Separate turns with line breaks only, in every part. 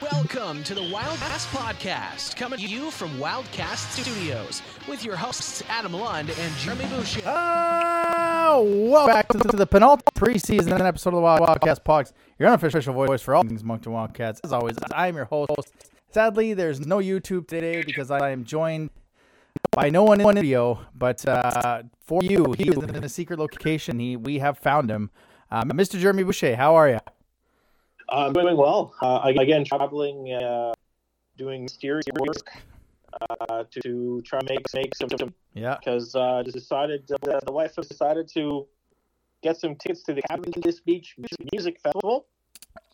Welcome to the Wildcast Podcast, coming to you from Wildcast Studios with your hosts Adam Lund and Jeremy Boucher.
Oh, welcome back to, the penultimate preseason episode of the Wild Wildcast Podcast, your unofficial voice for all things Moncton Wildcats. As always, I am your host. Sadly, there's no YouTube today because I am joined by no one in the video, but uh, for you, he is in a secret location. He, we have found him. Uh, Mr. Jeremy Boucher, how are you?
Uh, I'm doing well. Uh, again, traveling, uh, doing mysterious work uh, to try and make make some.
Yeah.
Because uh, decided uh, the wife has decided to get some tickets to the Cavendish Beach Music Festival.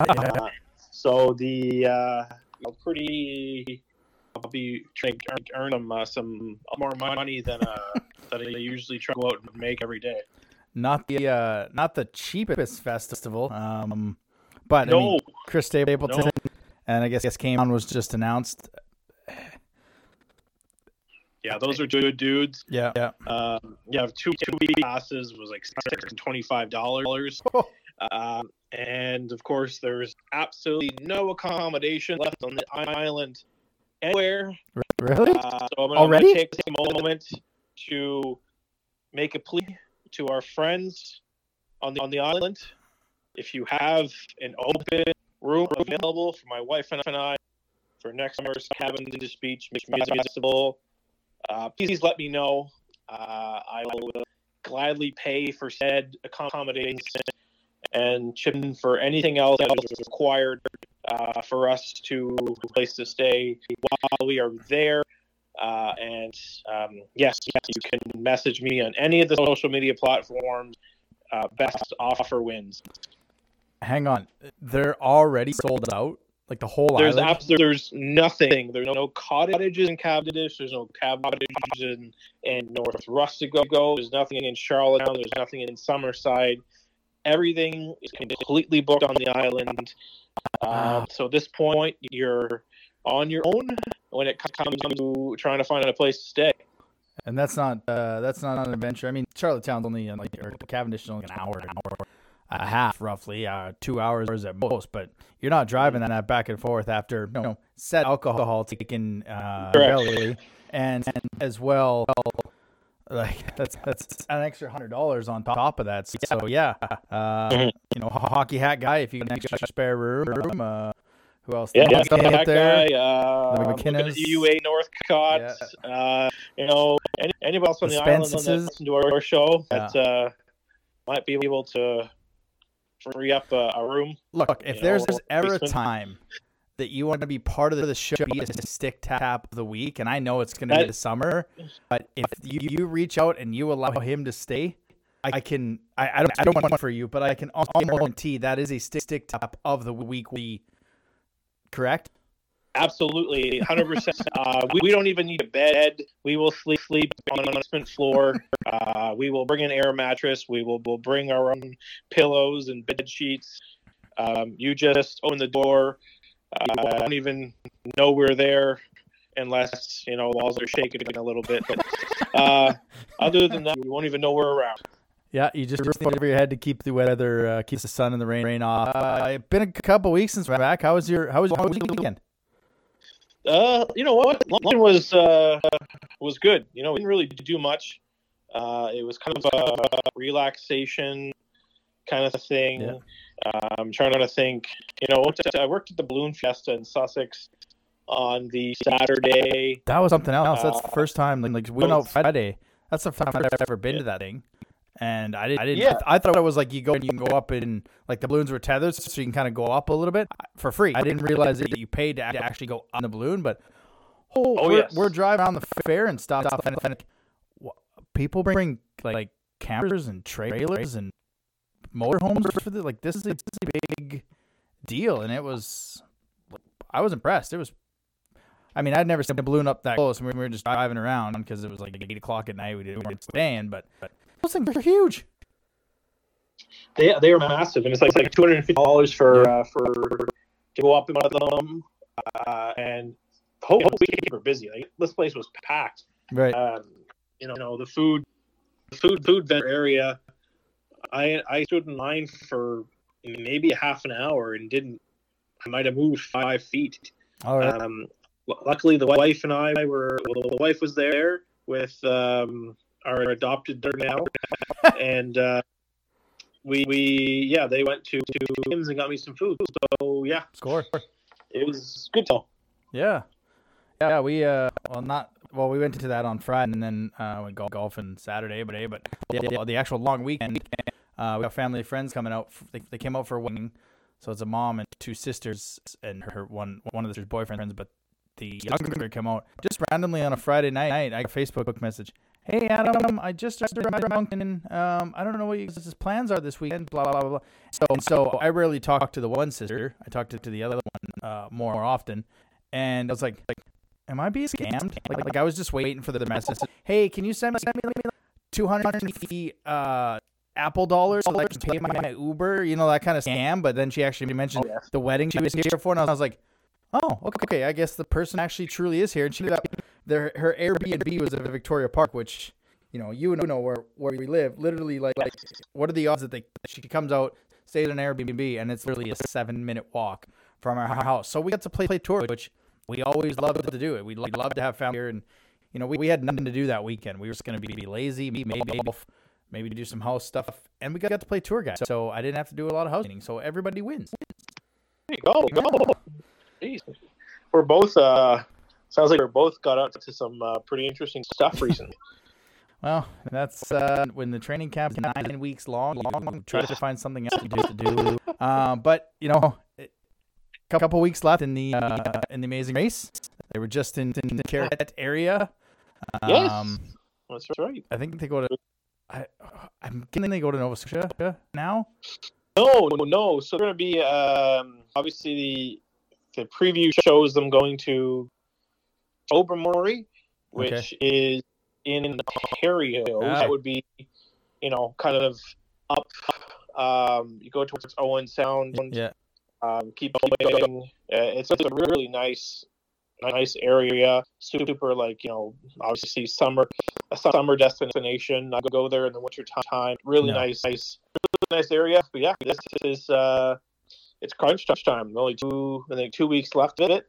Uh, so the uh, you know, pretty. I'll be trying to earn them uh, some more money than uh, than I usually try to go out and make every day.
Not the uh, not the cheapest festival. Um, but I mean, Chris Stapleton,
No.
and I guess, guess came on was just announced.
Yeah, those are good dudes.
Yeah, yeah.
Um, you have two two week passes was like six hundred and twenty five dollars. Um, and of course, there's absolutely no accommodation left on the island anywhere.
Really?
Uh, so I'm gonna,
Already?
I'm gonna take this moment to make a plea to our friends on the on the island. If you have an open room available for my wife and I for next summer's Cavendish Beach Music Festival, uh, please let me know. Uh, I will gladly pay for said accommodations and chip in for anything else that is required uh, for us to place to stay while we are there. Uh, and um, yes, yes, you can message me on any of the social media platforms. Uh, best offer wins.
Hang on, they're already sold out. Like the whole
There's
island.
there's nothing. There's no cottages in Cavendish. There's no cottages in, in North Rustico. There's nothing in Charlottetown. There's nothing in Summerside. Everything is completely booked on the island. Uh, so at this point, you're on your own when it comes to trying to find a place to stay.
and that's not uh, that's not an adventure. I mean, Charlottetown's only uh, like or Cavendish is only an hour, an hour, a half roughly, uh, two hours is at most. But you're not driving that back and forth after you know set alcohol taken uh, belly, and, and as well. Like that's that's an extra hundred dollars on top of that. So yeah, uh,
Mhm.
you know, hockey hat guy. If you can extra spare room, uh, who else?
Yeah, yeah,
up
that
there?
guy. Uh,
The McKinnos.
UA Northcott. Uh, you know, any, anybody else on
The
the, island that listen to our, show that uh, might be able to free up a, a room.
Look, if there's,
know,
there's ever a time that you want to be part of the show, be a stick tap of the week, and I know it's going to be the summer, but if you, you reach out and you allow him to stay, I can. I, I don't. I don't want one for you, but I can almost guarantee that is a stick stick tap of the week. We correct?
Absolutely, hundred percent. Uh, we, we don't even need a bed. We will sleep sleep on the basement floor. Uh, we will bring an air mattress. We will we'll bring our own pillows and bed sheets. Um, you just open the door. Uh, I don't even know we're there unless you know walls are shaking a little bit. But uh, other than that, we won't even know we're around.
Yeah, you just roof over your head to keep the weather, uh, the sun and the rain, rain off. Uh, it's been a couple weeks since we're back. How was your How was your weekend?
Uh, you know what? London was uh, was good. You know, we didn't really do much. Uh, it was kind of a relaxation kind of thing.
Yeah.
Uh, I'm trying to think. You know, I worked at the Balloon Fiesta in Sussex on the Saturday.
That was something else. That's the
Uh,
first time. Like, like we went out Friday. That's the first time I've ever been to that thing. And I didn't. I didn't.
Yeah.
I thought it was like you go and you can go up and like the balloons were tethered, so you can kind of go up a little bit for free. I didn't realize that you paid to actually go on the balloon, but oh,
Oh,
we're,
yes.
we're driving around the fair and stuff, and, and people bring like, like campers and trailers and motorhomes for the like. This is a, this is a big deal, and it was. I was impressed. It was I mean, I'd never seen a balloon up that close, and we were just driving around because it was like eight o'clock at night. We didn't weren't staying, but, but those things are huge.
They they were massive, and it's like, it's like two hundred and fifty dollars for uh, for to go up in one of them, uh, and whole weekend were busy. Like this place was packed.
Right.
um, you know, know the food, food, food vendor area. I I stood in line for maybe a half an hour and didn't I might have moved five feet.
All right.
Um, luckily, the wife and I were. Well, the wife was there with um, our adopted daughter now, and uh, we we yeah they went to to Tim's and got me some food. So yeah,
Score.
it was good. To
Yeah. Yeah, we uh well not well we went to that on Friday and then uh went golf golfing Saturday but but the, the, actual long weekend uh we got family friends coming out they, they came out for a wedding so it's a mom and two sisters and her one one of the sisters boyfriends but the younger came out just randomly on a Friday night I got a Facebook message Hey Adam, I just started my. Um, I don't know what your guys' plans are this weekend. Blah blah blah blah. So so I rarely talk to the one sister. I talk to, to the other one uh, more, more often. And I was like, like, am I being scammed? Like, like I was just waiting for the message. Hey, can you send me, send me two hundred fifty uh, Apple dollars so I can pay my Uber? You know that kind of scam. But then she actually mentioned
Oh, yes.
the wedding she was here for, and I was like, oh, okay, okay. I guess the person actually truly is here. And she got their her Airbnb was at Victoria Park, which you know you know where where we live. Literally, like, like what are the odds that they she comes out, stays an Airbnb, and it's literally a seven minute walk from our house. So we got to play play tour, which we always love to do it. We'd love to have family here, and you know we, we had nothing to do that weekend. We were just gonna be, be lazy, maybe golf, maybe to do some house stuff, and we got to play tour guide. So I didn't have to do a lot of house cleaning. So everybody wins.
You go, go. Jeez. We're both. uh Sounds like we're both got up to some uh, pretty interesting stuff recently.
Well, that's uh, when the training camp's nine weeks long. long try to find something else to do. To do. Um, but you know, a couple weeks left in the uh, in the Amazing Race. They were just in, in the Carrot area.
Yes.
Um,
That's right.
I think they go to. I, I'm getting they go to Nova Scotia now.
No, no, no. So they're going to be um, obviously the the preview shows them going to Tobermory, which is in Ontario.
Ah.
That would be, you know, kind of up. Um, you go towards Owen Sound.
Yeah,
Um, keep going. Uh, it's a really nice, nice area. Super, like you know, obviously summer, a summer destination. I go there in the winter time. Really
No.
nice, nice, really nice area. But yeah, this is uh, it's crunch time. Only two, I think, two weeks left of it.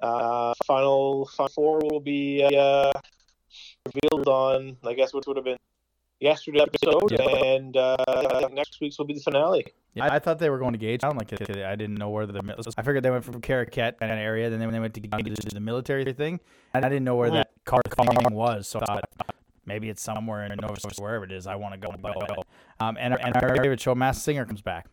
Uh, final, final four will be uh, revealed on, I guess, which would have been yesterday episode,
Yeah.
and uh, next week's will be the finale.
yeah. I thought they were going to Gagetown. Like I didn't know where the I figured they went from Caraquet an area, then they they went to Gage, the military thing, and I didn't know where that car thing was. So I thought maybe it's somewhere in Nova Scotia, wherever it is. I want to go. Um, and and our favorite show, Masked Singer, comes back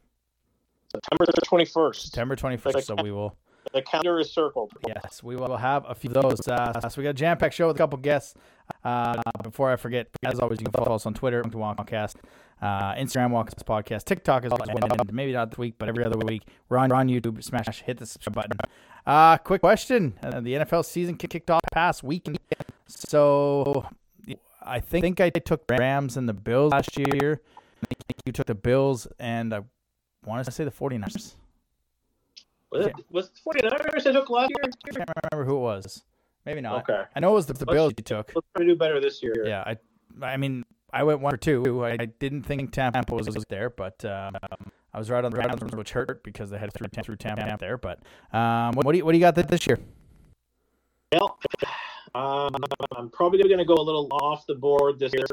September the twenty first.
September 21st. So we will.
The calendar is circled.
Yes, we will have a few of those. Uh, so we got a jam packed show with a couple guests. Uh, before I forget, as always, you can follow us on Twitter, to Wonkalcast, uh, Instagram, Wonkalcast Podcast, TikTok is maybe not this week, but every other week. We're on, we're on YouTube. Smash, hit the subscribe button. Uh, quick question: uh, The NFL season kicked off past weekend, so I think I took Rams and the Bills last year. I think you took the Bills, and I want to say the 49ers.
Was it was it 49ers I took last year?
I can't remember who it was. Maybe not.
Okay.
I know it was the, the Bills you took.
Let's try to do better this year.
Yeah, I, I mean, I went one or two. I, I didn't think Tampa was, was there, but um, I was right on the right on the which hurt because they had through through Tampa there. But um, what, what do you what do you got this year?
Well, um, I'm probably going to go a little off the board this year,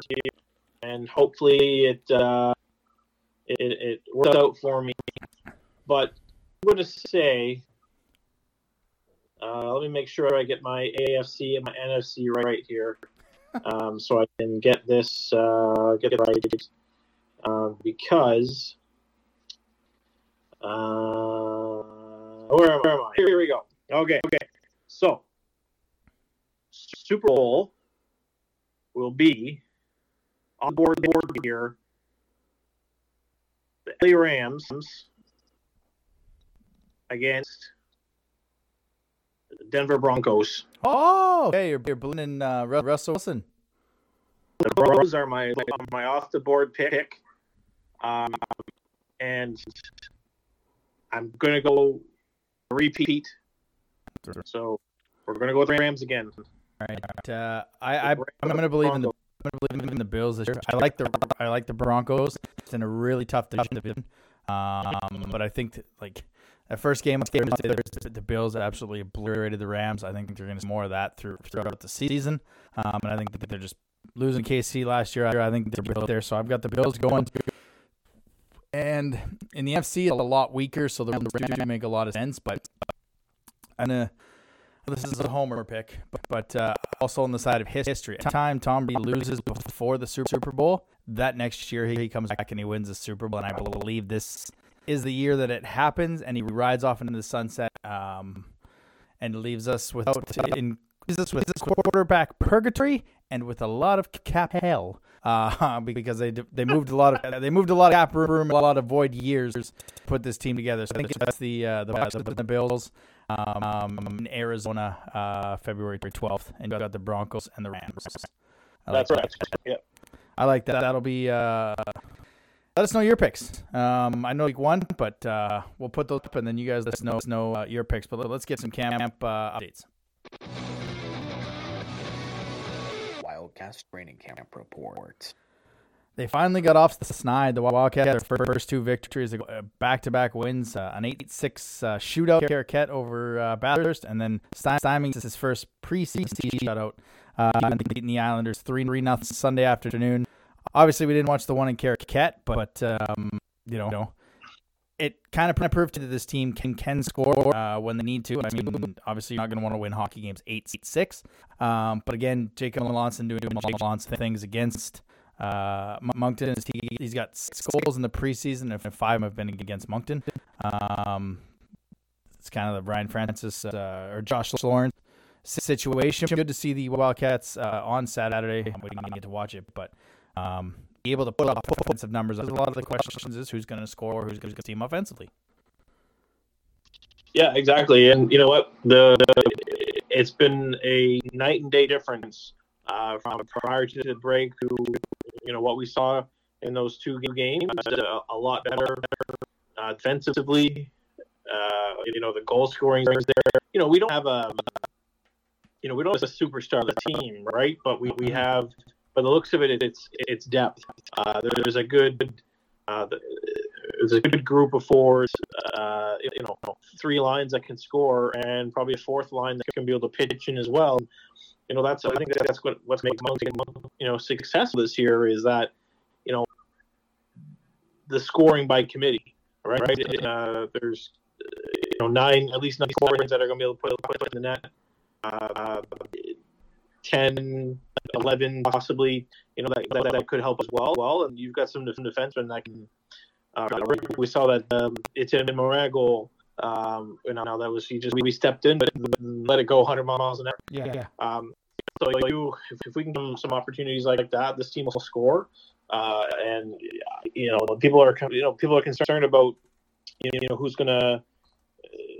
and hopefully it uh, it, it works out for me. But going to say, uh, let me make sure I get my AFC and my NFC right here, um, so I can get this uh, get it right. Um, because uh, where, where am I? Here, we go. Okay, okay. So Super Bowl will be on board the board here. The LA Rams against Denver Broncos.
Oh, okay, you're, you're uh, Russell Wilson.
The Bros are my my off the board pick, um, and I'm gonna go repeat. So we're gonna go with the Rams again.
All right, uh, I, I I'm gonna believe in the I'm gonna believe in the Bills this year. I like the I like the Broncos. It's in a really tough division. Um, but I think that, like that first game, the Bills absolutely obliterated the Rams. I think they're going to see more of that through throughout the season. Um, and I think that they're just losing KC last year. I think they're built there. So I've got the Bills going. And in the FC, it's a lot weaker, so the Rams make a lot of sense. But I'm. This is a homer pick, but, but uh, also on the side of history. Time Tom Brady loses before the Super Bowl, that next year he comes back and he wins the Super Bowl, and I believe this is the year that it happens, and he rides off into the sunset, um, and leaves us without in leaves us with this quarterback purgatory and with a lot of cap hell, uh, because they they moved a lot of they moved a lot of cap room, a lot of void years to put this team together. So I think that's the uh, the, the, the Bills. Um, in Arizona, uh, February 12th, and you got the Broncos and the Rams.
I That's like right. That. Yep.
I like that. That'll be uh, let us know your picks. Um, I know week one, but uh, we'll put those up, and then you guys let us know, us know uh, your picks. But let's get some camp uh, updates.
Wildcast training camp report.
They finally got off the snide. The Wildcats, their first two victories, back to back wins, uh, an 8 6 uh, shootout, Caraquet over uh, Bathurst, and then Stymings his first preseason shutout, uh, beating the Islanders 3 3 0 Sunday afternoon. Obviously, we didn't watch the one in Caraquet, but um, you know, it kind of proved to this team can can score uh, when they need to. I mean, obviously, you're not going to want to win hockey games eight six. Um, but again, Jacob Melanson doing Melanson things against uh, Moncton. He, he's got six goals in the preseason, and five have been against Moncton. Um, it's kind of the Brian Francis uh, or Josh Lawrence situation. Good to see the Wildcats uh, on Saturday. We didn't get to watch it, but um, be able to put up offensive numbers. A lot of the questions is who's going to score, who's going to team offensively.
Yeah, exactly. And you know what? The, the it's been a night and day difference uh, from prior to the break to you know what we saw in those two games. A, a lot better uh, defensively. Uh, you know the goal scoring is there. You know we don't have a you know we don't have a superstar of the team, right? But we, we have by the looks of it, it's it's depth. Uh, there's a good uh, there's a good group of fours. Uh, you know, three lines that can score, and probably a fourth line that can be able to pitch in as well. You know, that's I think that's what what's making Moncton you know successful this year is that you know the scoring by committee, right? right? Uh, there's you know nine at least nine scorers that are going to be able to put, put in the net. Uh, 10, 11, possibly, you know, that, that, that could help as well. Well, and you've got some defensemen that can. Uh, we saw that um, Etienne Morin Um, you know, that was he just we stepped in, but let it go 100 miles an hour.
Yeah. yeah.
Um, so you, if, if we can give them some opportunities like that, this team will score. Uh, and you know, people are you know people are concerned about you know who's gonna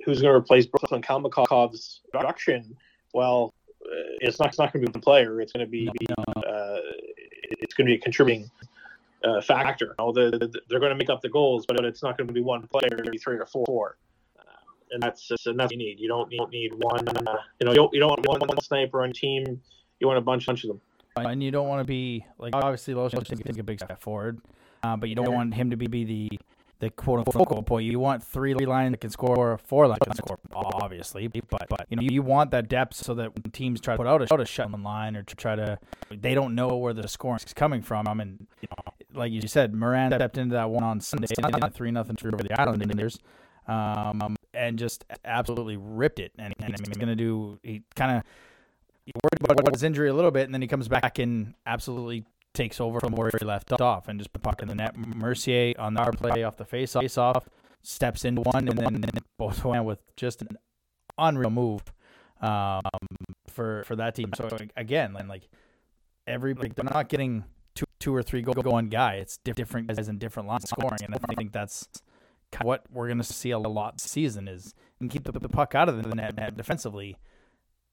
who's gonna replace Brooklyn Kalmikov's production. Well, it's not, it's not going to be the player. It's going to be uh, it's going to be a contributing uh, factor. You know, the, the, they're going to make up the goals, but it's not going to be one player. It's going to be three or four. Uh, and that's just, and that's what you need. You don't, you don't need one. Uh, you know, you don't, you don't want one, one sniper on team. You want a bunch, bunch of them.
And you don't want to be like obviously Lotion think, think a big step forward, uh, but you don't want him to be, be the the quote unquote focal point. You want three lines that can score, four lines that can score, obviously. But, but you know you want that depth so that when teams try to put out a, out a shut line or to try to, they don't know where the scoring is coming from. I mean, you know, like you said, Morin stepped into that one on Sunday, three nothing over the Islanders, um, and just absolutely ripped it. And, and I mean he's going to do. He kind of worried about his injury a little bit, and then he comes back and absolutely takes over from where he left off and just puck in the net. Mercier on the play off the face off steps into one and then both went with just an unreal move um, for for that team. So again, like every like they're not getting two two or three go going guy. It's different guys in different lines scoring, and I think that's what we're going to see a lot this season is and keep the, the puck out of the net, net defensively.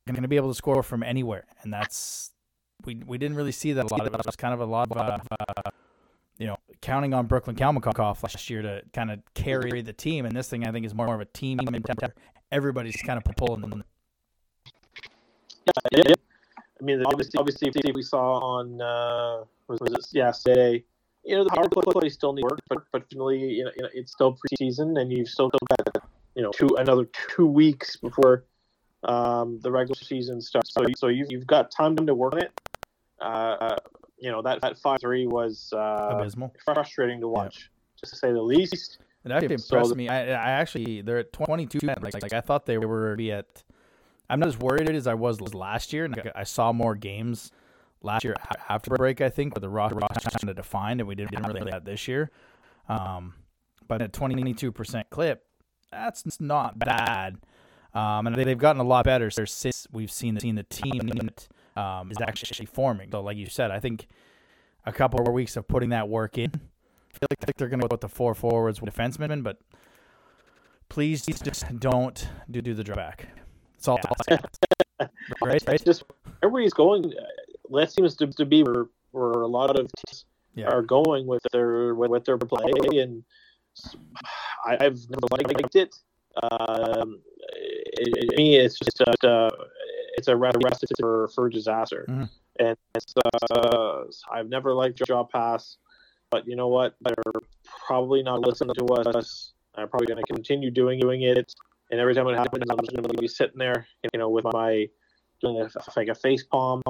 Going to be able to score from anywhere, and that's we we didn't really see that a lot. It was kind of a lot of uh, you know counting on Brooklyn Kalmikov last year to kind of carry the team, and this thing I think is more of a team. Everybody's kind of pulling them.
Yeah, yeah. I mean, obviously, obviously, we saw on uh, was, was it yesterday you know the power play still needs work, but but finally, you know, it's still preseason, and you've still got you know two another two weeks before um, the regular season starts. So so you've, you've got time to work on it. Uh, you know that that five three was uh,
Abysmal.
frustrating to watch, just to say the least.
It actually
So
impressed
the-
me. I, I actually they're at 22 men. Like, like I thought they were be at. I'm not as worried as I was last year, and I, I saw more games last year after break. I think where the roster was kind of defined, and we didn't really have that this year. Um, but at 22 percent clip, that's not bad. Um, and they- they've gotten a lot better since we've seen seen the team that um, is actually forming. So, like you said, I think a couple more weeks of putting that work in. I feel like they're going to go with the four forwards with defensemen, but please just don't do, do the drop back. That's all. I'll say. right?
It's just everybody's going. uh, That seems to, to be where, where a lot of teams
Yeah.
are going with their with, with their play, and I, have never liked it. Um, it, it- to me, it's just a, uh, it's a recipe for for disaster,
Mhm.
and it's, uh, I've never liked job pass. But you know what? They're probably not listening to us. I'm probably going to continue doing doing it. And every time it happens, I'm just going to be sitting there, you know, with my doing a, like a face palm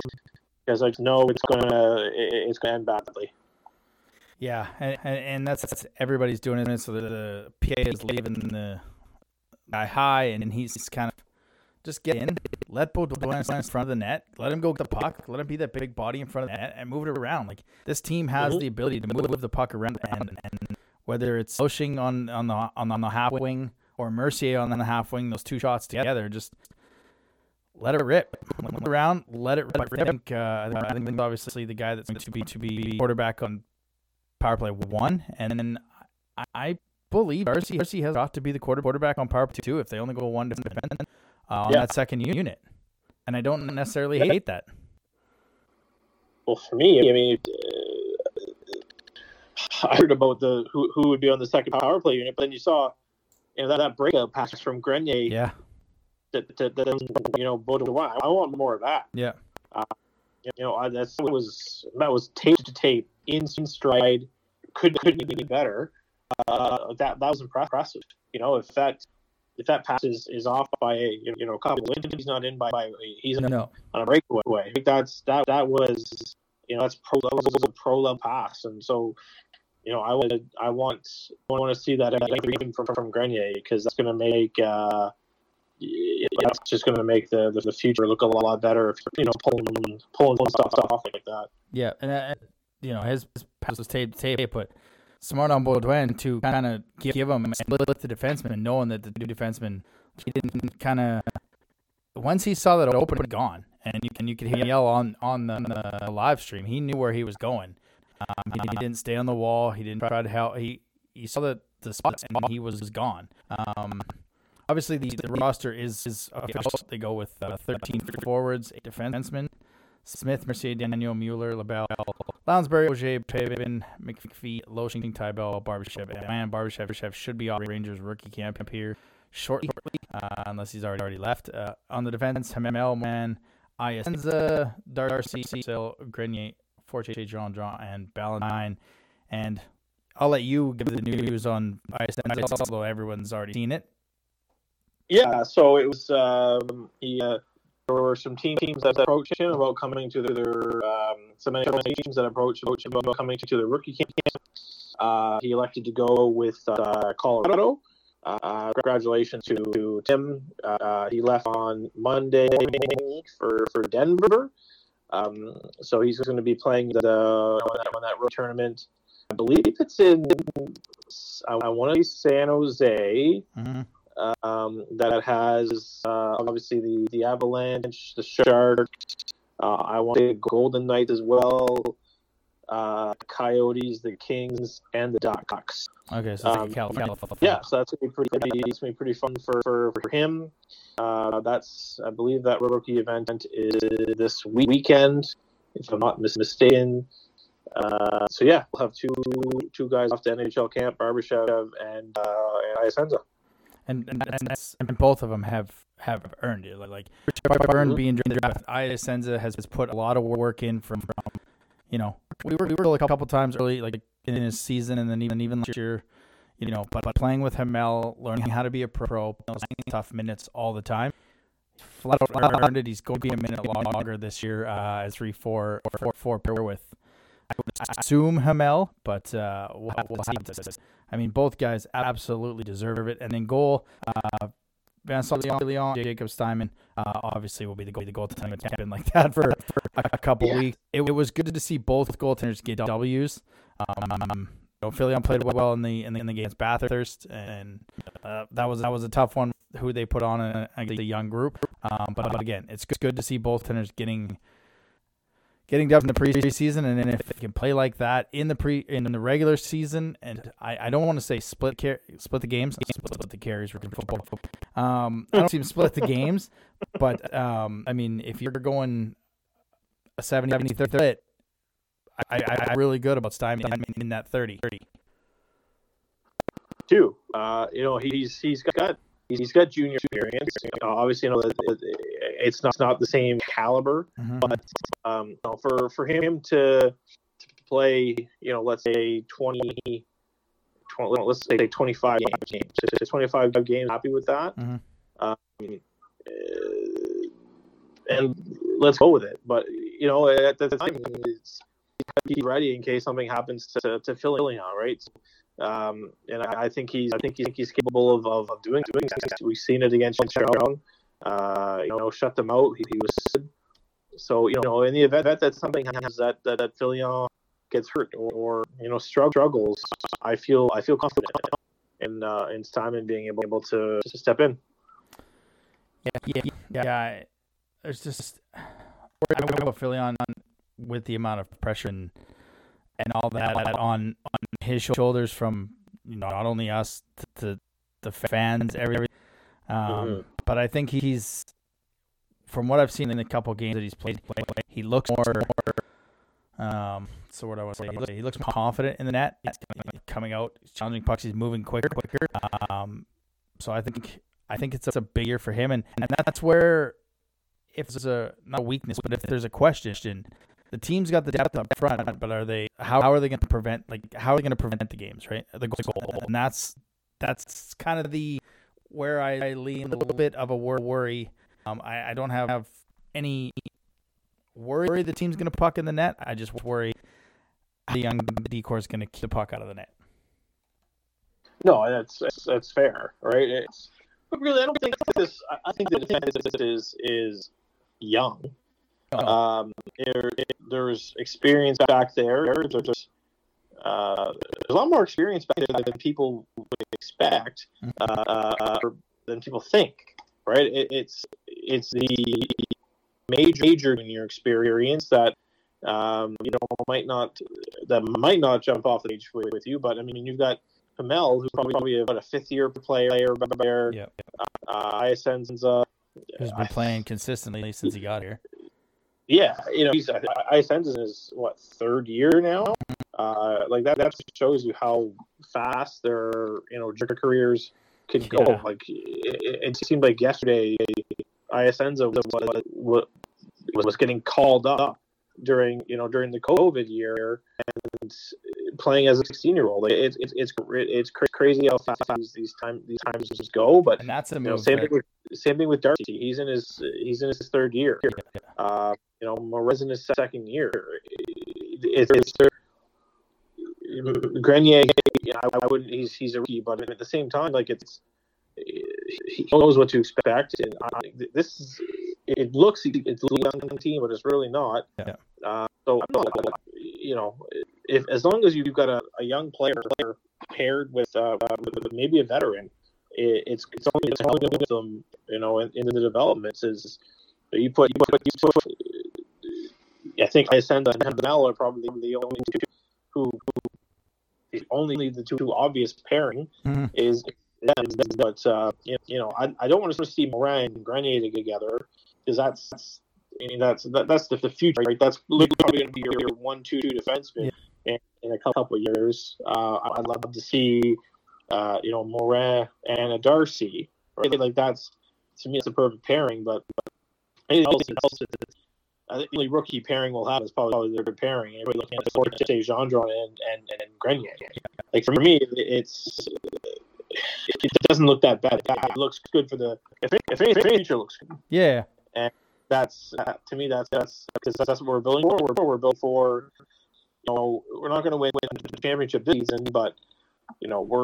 because I just know it's gonna it's gonna end badly.
Yeah, and, and, and that's, that's everybody's doing it. So the, the PA is leaving the guy high, and he's kind of just get in, let Baudouin stand in front of the net, let him go get the puck, let him be that big body in front of the net, and move it around. Like this team has
Mhm.
the ability to move the puck around, and, and whether it's Loshing on on the on, on the half wing or Mercier on the half wing, those two shots together, just let it rip, let it around, let it rip. I think, uh, I think obviously the guy that's going to be to be quarterback on power play one, and then I believe RC RC has got to be the quarter quarterback on power play two if they only go one defense uh, on
Yeah.
that second unit, and I don't necessarily hate that.
Well, for me, I mean, uh, I heard about the who who would be on the second power play unit, but then you saw, you know, that, that breakup pass from Grenier
Yeah,
that that, that you know, Baudouin. I want more of that.
yeah,
You know, I, that's that was that was tape to tape in stride. Could couldn't be better. Uh, that that was impressive. You know, if that if that pass is, is off by a you know a couple of inches, he's not in by, by he's
no,
on a breakaway. I think that's that that was you know that's pro that was a pro level pass, and so you know I would I want I want to see that even from from Grenier because that's going to make uh that's just going to make the, the the future look a lot better if you know pulling pulling stuff off like that.
yeah, and uh, you know his, his pass was tape tape, but smart on Baudouin to kind of give, him and split the defenseman, knowing that the defenseman he didn't kind of once he saw that open gone, and you can you could hear him yell on on the, the live stream. He knew where he was going. Um, he, he didn't stay on the wall. He didn't try to help. He he saw the the spots and he was gone. Um, obviously the, the roster is is official. They go with uh, 13 forwards, eight defensemen. Smith, Mercier, Daniel, Mueller, LaBelle, Lounsbury, Auger, Pavin, McPhee, Loshing, Tybell, Barbashev, and Barbashev Barbashev should be off Rangers rookie camp here shortly, uh, unless he's already already left. Uh, on the defense, Hamel, Man, Iasenza, Darcy, Sil, Grenier, Forte, Jean Jean, and Ballantyne. And I'll let you give the news on Iasenza, although everyone's already seen it.
Yeah, so it was um, he. Uh, there were some team teams that approached him about coming to their um, some teams that approached, him about coming to the rookie camp. Uh, he elected to go with uh, Colorado. Uh, congratulations to, to Tim. Uh, he left on Monday for for Denver. Um, so he's going to be playing the on that, on that road tournament. I believe it's in. I want to say San Jose
Mm-hmm.
Um, that has uh, obviously the, the Avalanche, the Sharks. Uh, I want the Golden Knights as well. Uh, Coyotes, the Kings, and the Ducks.
Okay, so
Um,
Cal, Cal,
Yeah, so that's gonna be pretty. It's gonna be pretty fun for for, for him. Uh, that's I believe that rookie event is this week- weekend, if I'm not mis- mistaken. Uh, so yeah, we'll have two two guys off to NHL camp, Barbashev and uh, and Iasenza.
And and, and, that's, and both of them have have earned it. Like, like Richard Byrne being drafted, Iasenza has, has put a lot of work in from, from you know we were we were a couple times early like in his season, and then even even last year, you know, but, but playing with Hamel, learning how to be a pro, playing tough minutes all the time. Flat out earned it. He's going to be a minute longer this year uh, as three four four four pair with. I would assume Hamel, but uh, we'll, we'll. I mean, both guys absolutely deserve it. And then goal, uh, Vincent Leon, Jacob Steinman, uh, obviously will be the goal. The goaltender. It's been like that for, a, a couple
Yeah.
weeks. It, it was good to see both goaltenders get W's. Um, you know, Filion played well in the in the, in the game against Bathurst, and uh, that was that was a tough one. Who they put on a, against a young group, um, but, but again, it's good to see both tenders getting getting done in the preseason, and then if they can play like that in the pre in the regular season, and I, I don't want to say split car- split the games, split the carries for football. Um, I don't see them split the games, but um, I mean, if you're going a 70 70 split, I, I, I'm really good about Steinman in that 30.
too. Uh, you know, he's he's got he's got junior experience. You know, obviously, you know, it- it- it's not, it's not the same caliber,
Mhm.
but um, you know, for for him to to play, you know, let's say 20, 20 let's say 25 games, just 25 games, happy with that.
Mhm.
Um, uh, and let's go with it. But you know, at the time, it's, he's ready in case something happens to to Philly now, right? Um, and I, I think he's I think he's, he's capable of, of, of doing doing that. We've seen it against Young. Uh, you know, shut them out. He, he was so you know in the event that something happens that that, that Filion gets hurt or, or you know struggles, I feel I feel confident in uh, in Simon being able able to, to step in.
Yeah, yeah, yeah. I- There's just I worry about Filion with the amount of pressure and and all that on on his shoulders from you know not only us to, the fans, every. Um,
Mhm.
But I think he's from what I've seen in a couple games that he's played, he looks more. Um, so what I want to say, he looks, he looks confident in the net. He's coming out, he's challenging pucks, he's moving quicker, quicker. Um, so I think I think it's a big year for him, and, and that's where if there's a not a weakness, but if there's a question, the team's got the depth up front, but are they how, how are they going to prevent like how are they going to prevent the games, right? The goal, and that's that's kind of the where I, I lean a little bit of a wor- worry. Um, I, I don't have, have any worry the team's going to puck in the net. I just worry the young decor is going to keep the puck out of the net.
No, that's that's, that's fair, right? It's, but really, I don't think this. I think the defense is is young. Um, there, there's experience back there. There's uh, there's a lot more experience back there than people would expect, uh, uh, than people think. Right? It, it's it's the major major in your experience that um, you know might not that might not jump off the page with, you. But I mean, you've got Hamel, who's probably, probably about a fifth year player there.
Yeah,
Uh, uh,
who's been playing consistently since he got here.
Yeah, you know, he's ISN's in his what third year now. Uh, like that, that shows you how fast their you know careers can go.
Yeah.
Like it, it seemed like yesterday, ISN's was, was was getting called up during you know during the COVID year and playing as a 16 year old. It's it's it's it's crazy how fast these these time these times just go. But
And that's a
you know, same thing with same thing with Darcy. He's in his he's in his third year. Uh, you know, Moret's in his second year. It's, it's Grenier. You know, I, I wouldn't. He's he's a rookie, but at the same time, like it's he knows what to expect. And I, this is it looks it's a young team, but it's really not.
Yeah.
Uh, so you know, if as long as you've got a, a young player paired with, uh, with maybe a veteran, it, it's it's only it's only with them, you know, in, in the developments is you put you put, you put I think Iasenza and Mel are probably the only two who, who the only the two obvious pairing
Mhm.
is. But uh, you you know, I, I don't want to see Morin and Grenier together because that's, that's I mean, that's that, that's the, the future, right? That's probably going to be your one, two, two defenseman in, in a couple of years. Uh, I'd love to see, uh, you know, Morin and a Darcy, right? Like that's to me, it's a perfect pairing. But, but anything else, else it's, I think the only rookie pairing we'll have is probably their pairing. Everybody looking at Forte, Gendron, and and and Grenier. Like for me, it's it doesn't look that bad. It looks good for the if it, if anything, future looks good.
Yeah,
That's uh, to me that's that's because that's what we're building for. We're, we're built for. You know, we're not going to win, win the championship this season, but you know we're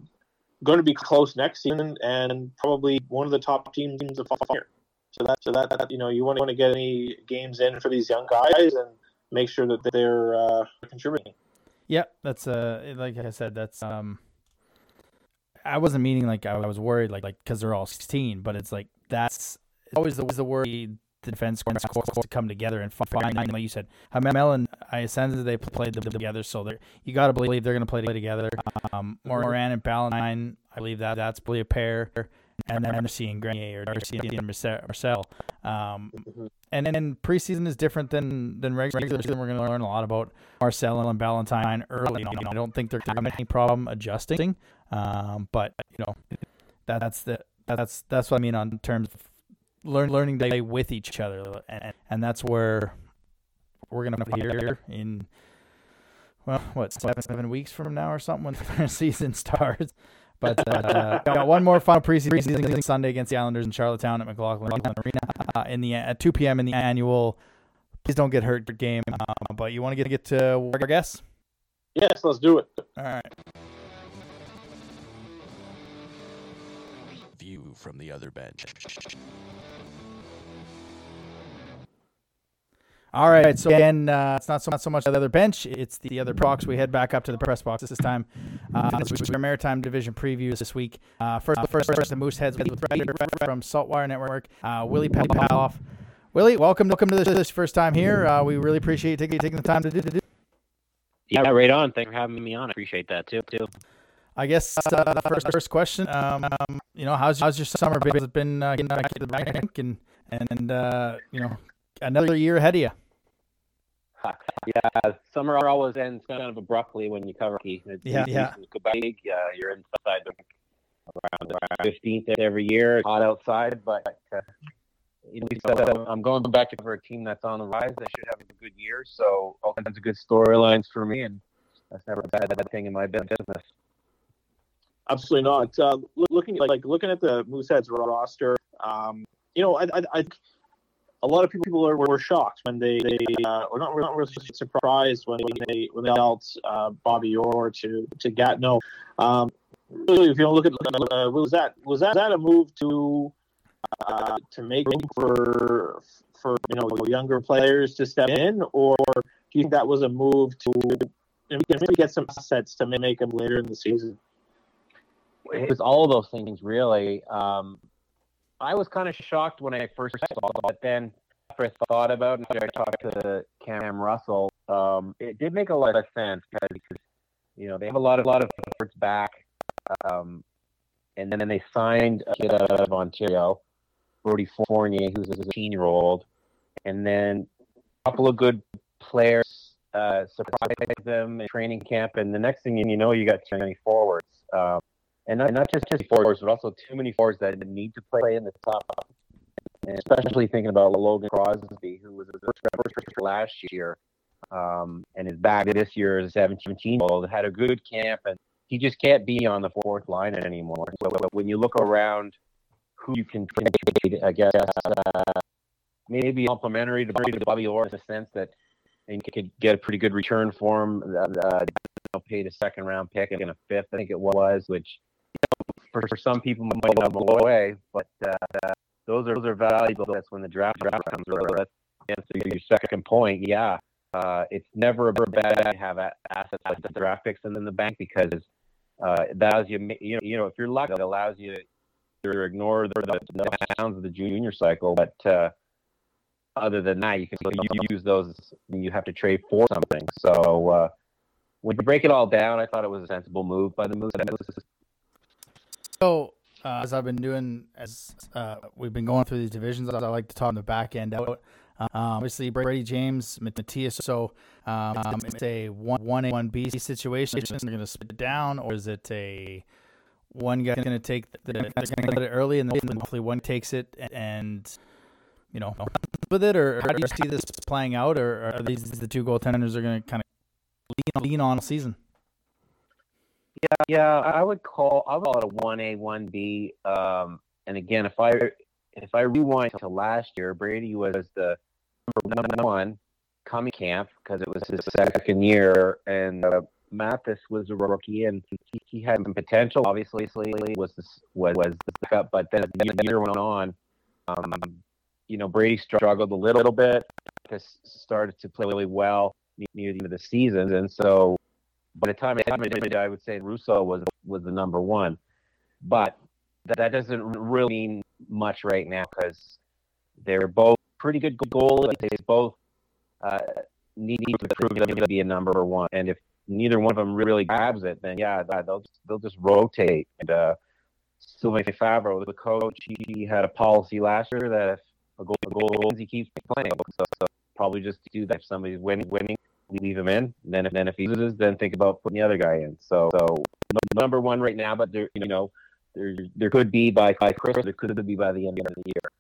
going to be close next season and probably one of the top teams of fire. So that so that, that you know you want to get any games in for these young guys and make sure that they're uh, contributing.
yeah. That's uh, like I said, that's um. I wasn't meaning like I was worried like like because they're all sixteen, but it's like that's always the, always the worry the defense score to come together and find like you said Hamel and Iasenza they played them together so you got to believe they're going to play together. Um Morin and Ballantyne I believe that that's probably a pair. And then Darcy and Grenier or Darcy and Marcel um and then preseason is different than than regular season. We're going to learn a lot about Marcel and Ballantyne early on. I don't think they're going to have any problem adjusting. Um but you know that, that's the that's that's what I mean on terms of learn learning to play with each other, and, and that's where we're gonna be here in well, what seven seven weeks from now or something when the season starts. But uh, got one more final preseason Sunday against the Islanders in Charlottetown at MacLauchlan Arena uh, in the at 2 p.m. in the annual. Please don't get hurt game. Uh, but you want to get get to our guess?
Yes, let's do it.
All right.
View from the other bench.
All right. So again, uh, it's not so not so much the other bench; it's the other box. We head back up to the press box this time. Uh, this was our Maritime Division previews this week. Uh, first, first, first, the Mooseheads from Saltwire Network. Uh, Willie Palov. Willie, welcome, welcome to this, this first time here. Uh, we really appreciate you taking, taking the time to do. To do.
Yeah, right on. Thanks for having me on. I appreciate that too. Too.
I guess uh, first first question. Um, um, you know, how's how's your summer been? Has it been uh, getting back to the bank and and uh, you know another year ahead of you?
Yeah, summer always ends kind of abruptly when you cover hockey. It's
Yeah, yeah.
in Quebec, uh, you're inside the around the fifteenth every year. It's hot outside, but uh, you know, I'm going back to cover a team that's on the rise. They should have a good year. So all kinds of good storylines for me, and that's never a bad thing in my business.
Absolutely not. Uh, loo- looking like looking at the Mooseheads roster, um, you know, I, I, I, a lot of people are, were shocked when they, they uh, were not, were not really surprised when they when they dealt uh, Bobby Orr to to Gatineau. Um, really, if you look at uh, was that was that, that a move to uh, to make room for for you know younger players to step in, or do you think that was a move to maybe get some assets to make them later in the season?
it was all those things really. Um, I was kind of shocked when I first saw it, but then after I thought about it, I talked to Cam Russell, um, it did make a lot of sense because you know they have a lot of lot of efforts back, um, and then they signed a kid out of Ontario, Brody Fournier, who's a 18 year old, and then a couple of good players uh, surprised them in training camp, and the next thing you know, you got too many forwards. Um, and not, not just just forwards, but also too many forwards that need to play in the top. And especially thinking about Logan Crosby, who was the first first last year, um, and is back this year as a 17 year old, had a good camp, and he just can't be on the fourth line anymore. So when you look around who you can trade, I guess uh, maybe complimentary to Bobby Orr in the sense that and you could get a pretty good return for him. Uh, paid a second round pick and a fifth, I think it was, which for, some people might not blow away, but uh, those are those are valuable. That's when the draft draft comes around. Answer your second point. Yeah, uh, it's never a bad idea to have assets like the draft picks and in the bank because uh, that allows you, you know, you know, if you're lucky, it allows you to ignore the, the, pounds of the junior cycle, but uh, other than that, you can use those you have to trade for something. So uh, when you break it all down, I thought it was a sensible move by the Moose.
So, uh, as I've been doing, as uh, we've been going through these divisions, I like to talk on the back end out. Um, obviously, Brady James, Matthias. So, um, it's a one one A one B situation. They're going to split it down, or is it a one guy going to take the going to get it early, and then hopefully one takes it and you know with it, or, or how do you see this playing out, or are these the two goaltenders are going to kind of lean, lean on a season?
Yeah, yeah, I would call I would call it a one A, one B. Um, and again, if I if I rewind to last year, Brady was the number one coming camp because it was his second year, and uh, Mathis was a rookie, and he, he had some potential. Obviously, was was was the backup, but then the year went on. Um, you know, Brady struggled a little, little bit. Started to play really well near the end of the season, and so by the time I would say Rousseau was was the number one. But that, that doesn't really mean much right now because they're both pretty good goalies. They both uh, need to prove them to be a number one. And if neither one of them really grabs it, then yeah, they'll just, they'll just rotate. And uh, Sylvain Favreau, the coach, he had a policy last year that if a goal, a goal wins, he keeps playing. So, so probably just do that if somebody's winning, winning, leave him in. And then if then if he loses, then think about putting the other guy in. So so number one right now, but there you know there there could be by by Christmas, there could be by the end of the year.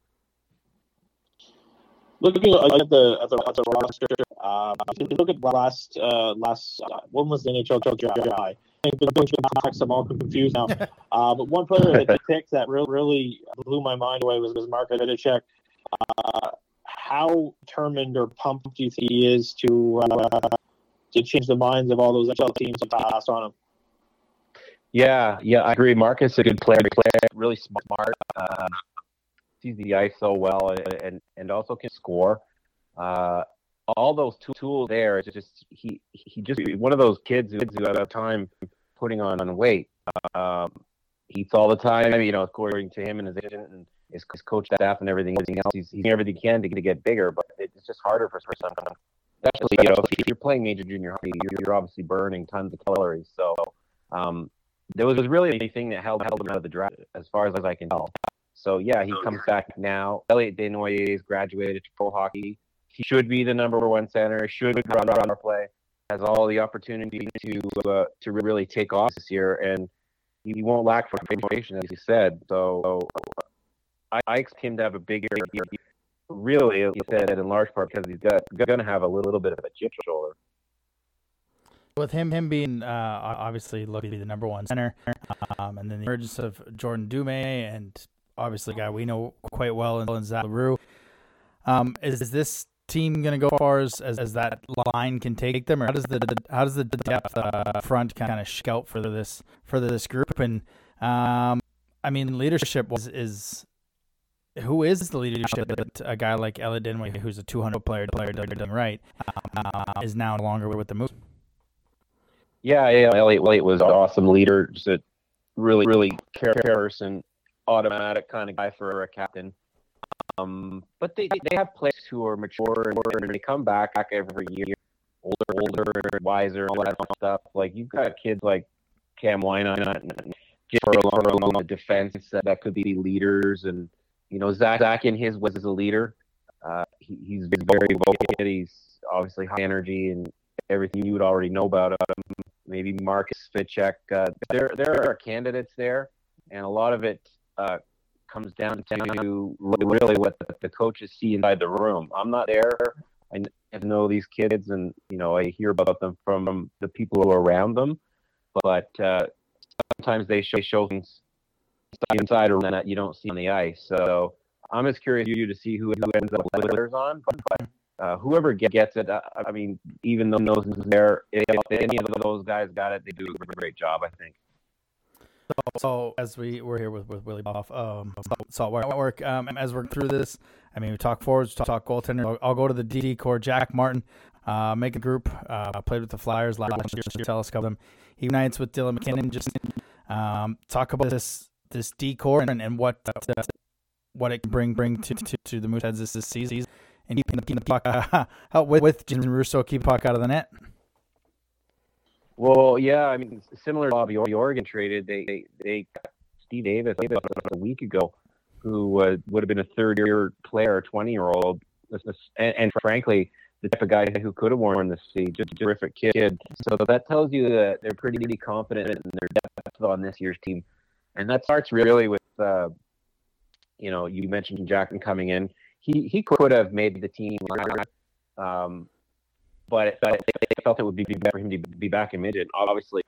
Looking at the at the, at the roster, um, if you look at last uh, last uh, when was the NHL draft? I think the contracts I'm all confused now. uh, but one player that they picked that really really blew my mind away was was Mark Vidicek. Uh, how determined or pumped do you think he is to uh, to change the minds of all those NHL teams that passed on him?
Yeah, yeah, I agree. Marcus is a good player, player really smart. Um, sees the ice so well, and and, and also can score. Uh, all those tools there. It's just he he just one of those kids who who have time putting on, on weight. Um, eats all the time. You know, according to him and his agent and his, his coach staff and everything, everything else. He's, he's doing everything he can to, to get bigger, but it's just harder for some. Especially, you know, if you're playing major junior hockey, you're, you're obviously burning tons of calories. So, um, there was really anything that held held him out of the draft, as far as I can tell. So yeah, he comes back now. Elliot Desnoyers graduated to pro hockey. He should be the number one center. Should run our play. Has all the opportunity to uh, to really take off this year, and he won't lack for information, as you said. So I, I expect him to have a big year. Really, you said in large part because he's got going to have a little bit of a chip shoulder.
With him, him being uh, obviously looking to be the number one center, um, and then the emergence of Jordan Dumais, and obviously a guy we know quite well in Zach L'Heureux. Um, is, is this team going to go as far as, as, as that line can take them, or how does the how does the depth uh, front kind of scout for this for this group? And um, I mean, leadership was is who is the leadership that a guy like Elliot Dinwiddie, who's a 200 player, player done right, uh, is now no longer with the move?
Yeah, yeah, Elliot, Elliot was an awesome leader, just a really, really care person, automatic kind of guy for a captain. Um, but they they have players who are mature and they come back every year, older, older, wiser, all that stuff. Like you've got kids like Cam Whynot and Furlong on the defense that, that could be leaders and you know, Zach, Zach in his was as a leader. Uh, he, he's very vocal. He's obviously high energy and everything you would already know about him. Maybe Marcus Vidicek. Uh, there, there are candidates there, and a lot of it uh, comes down to really what the, the coaches see inside the room. I'm not there. I know these kids, and you know, I hear about them from the people who are around them. But uh, sometimes they show, show things inside or that you don't see on the ice. So I'm as curious you to see who, who ends up letters on, but, but uh, whoever gets it, uh, I mean, even though those there, if any of those guys got it, they do a great job, I think.
So, so as we we're here with, with Willie Palov, um, Saltwater Network, um, as we're through this, I mean, we talk forwards, talk, talk goaltender. I'll, I'll, go to the DD core. Jack Martin, uh, make a group. Uh, played with the Flyers last year. Telescope them. He unites with Dylan MacKinnon. Just um, talk about this this decor and, and what uh, what it can bring bring to to, to the Mooseheads this, this season, and keeping the, the puck uh, help with with Jim Rousseau keep puck out of the net.
Well, yeah, I mean, similar to Bobby Oregon traded, they they, they Steve Davis a week ago, who uh, would have been a third year player, twenty year old, and, and frankly, the type of guy who could have worn the C, just a terrific kid. So that tells you that they're pretty confident in their depth on this year's team and that starts really with uh, you know you mentioned Jackson coming in. He he could have made the team Um, but, they felt it would be better for him to be back in midget. Obviously,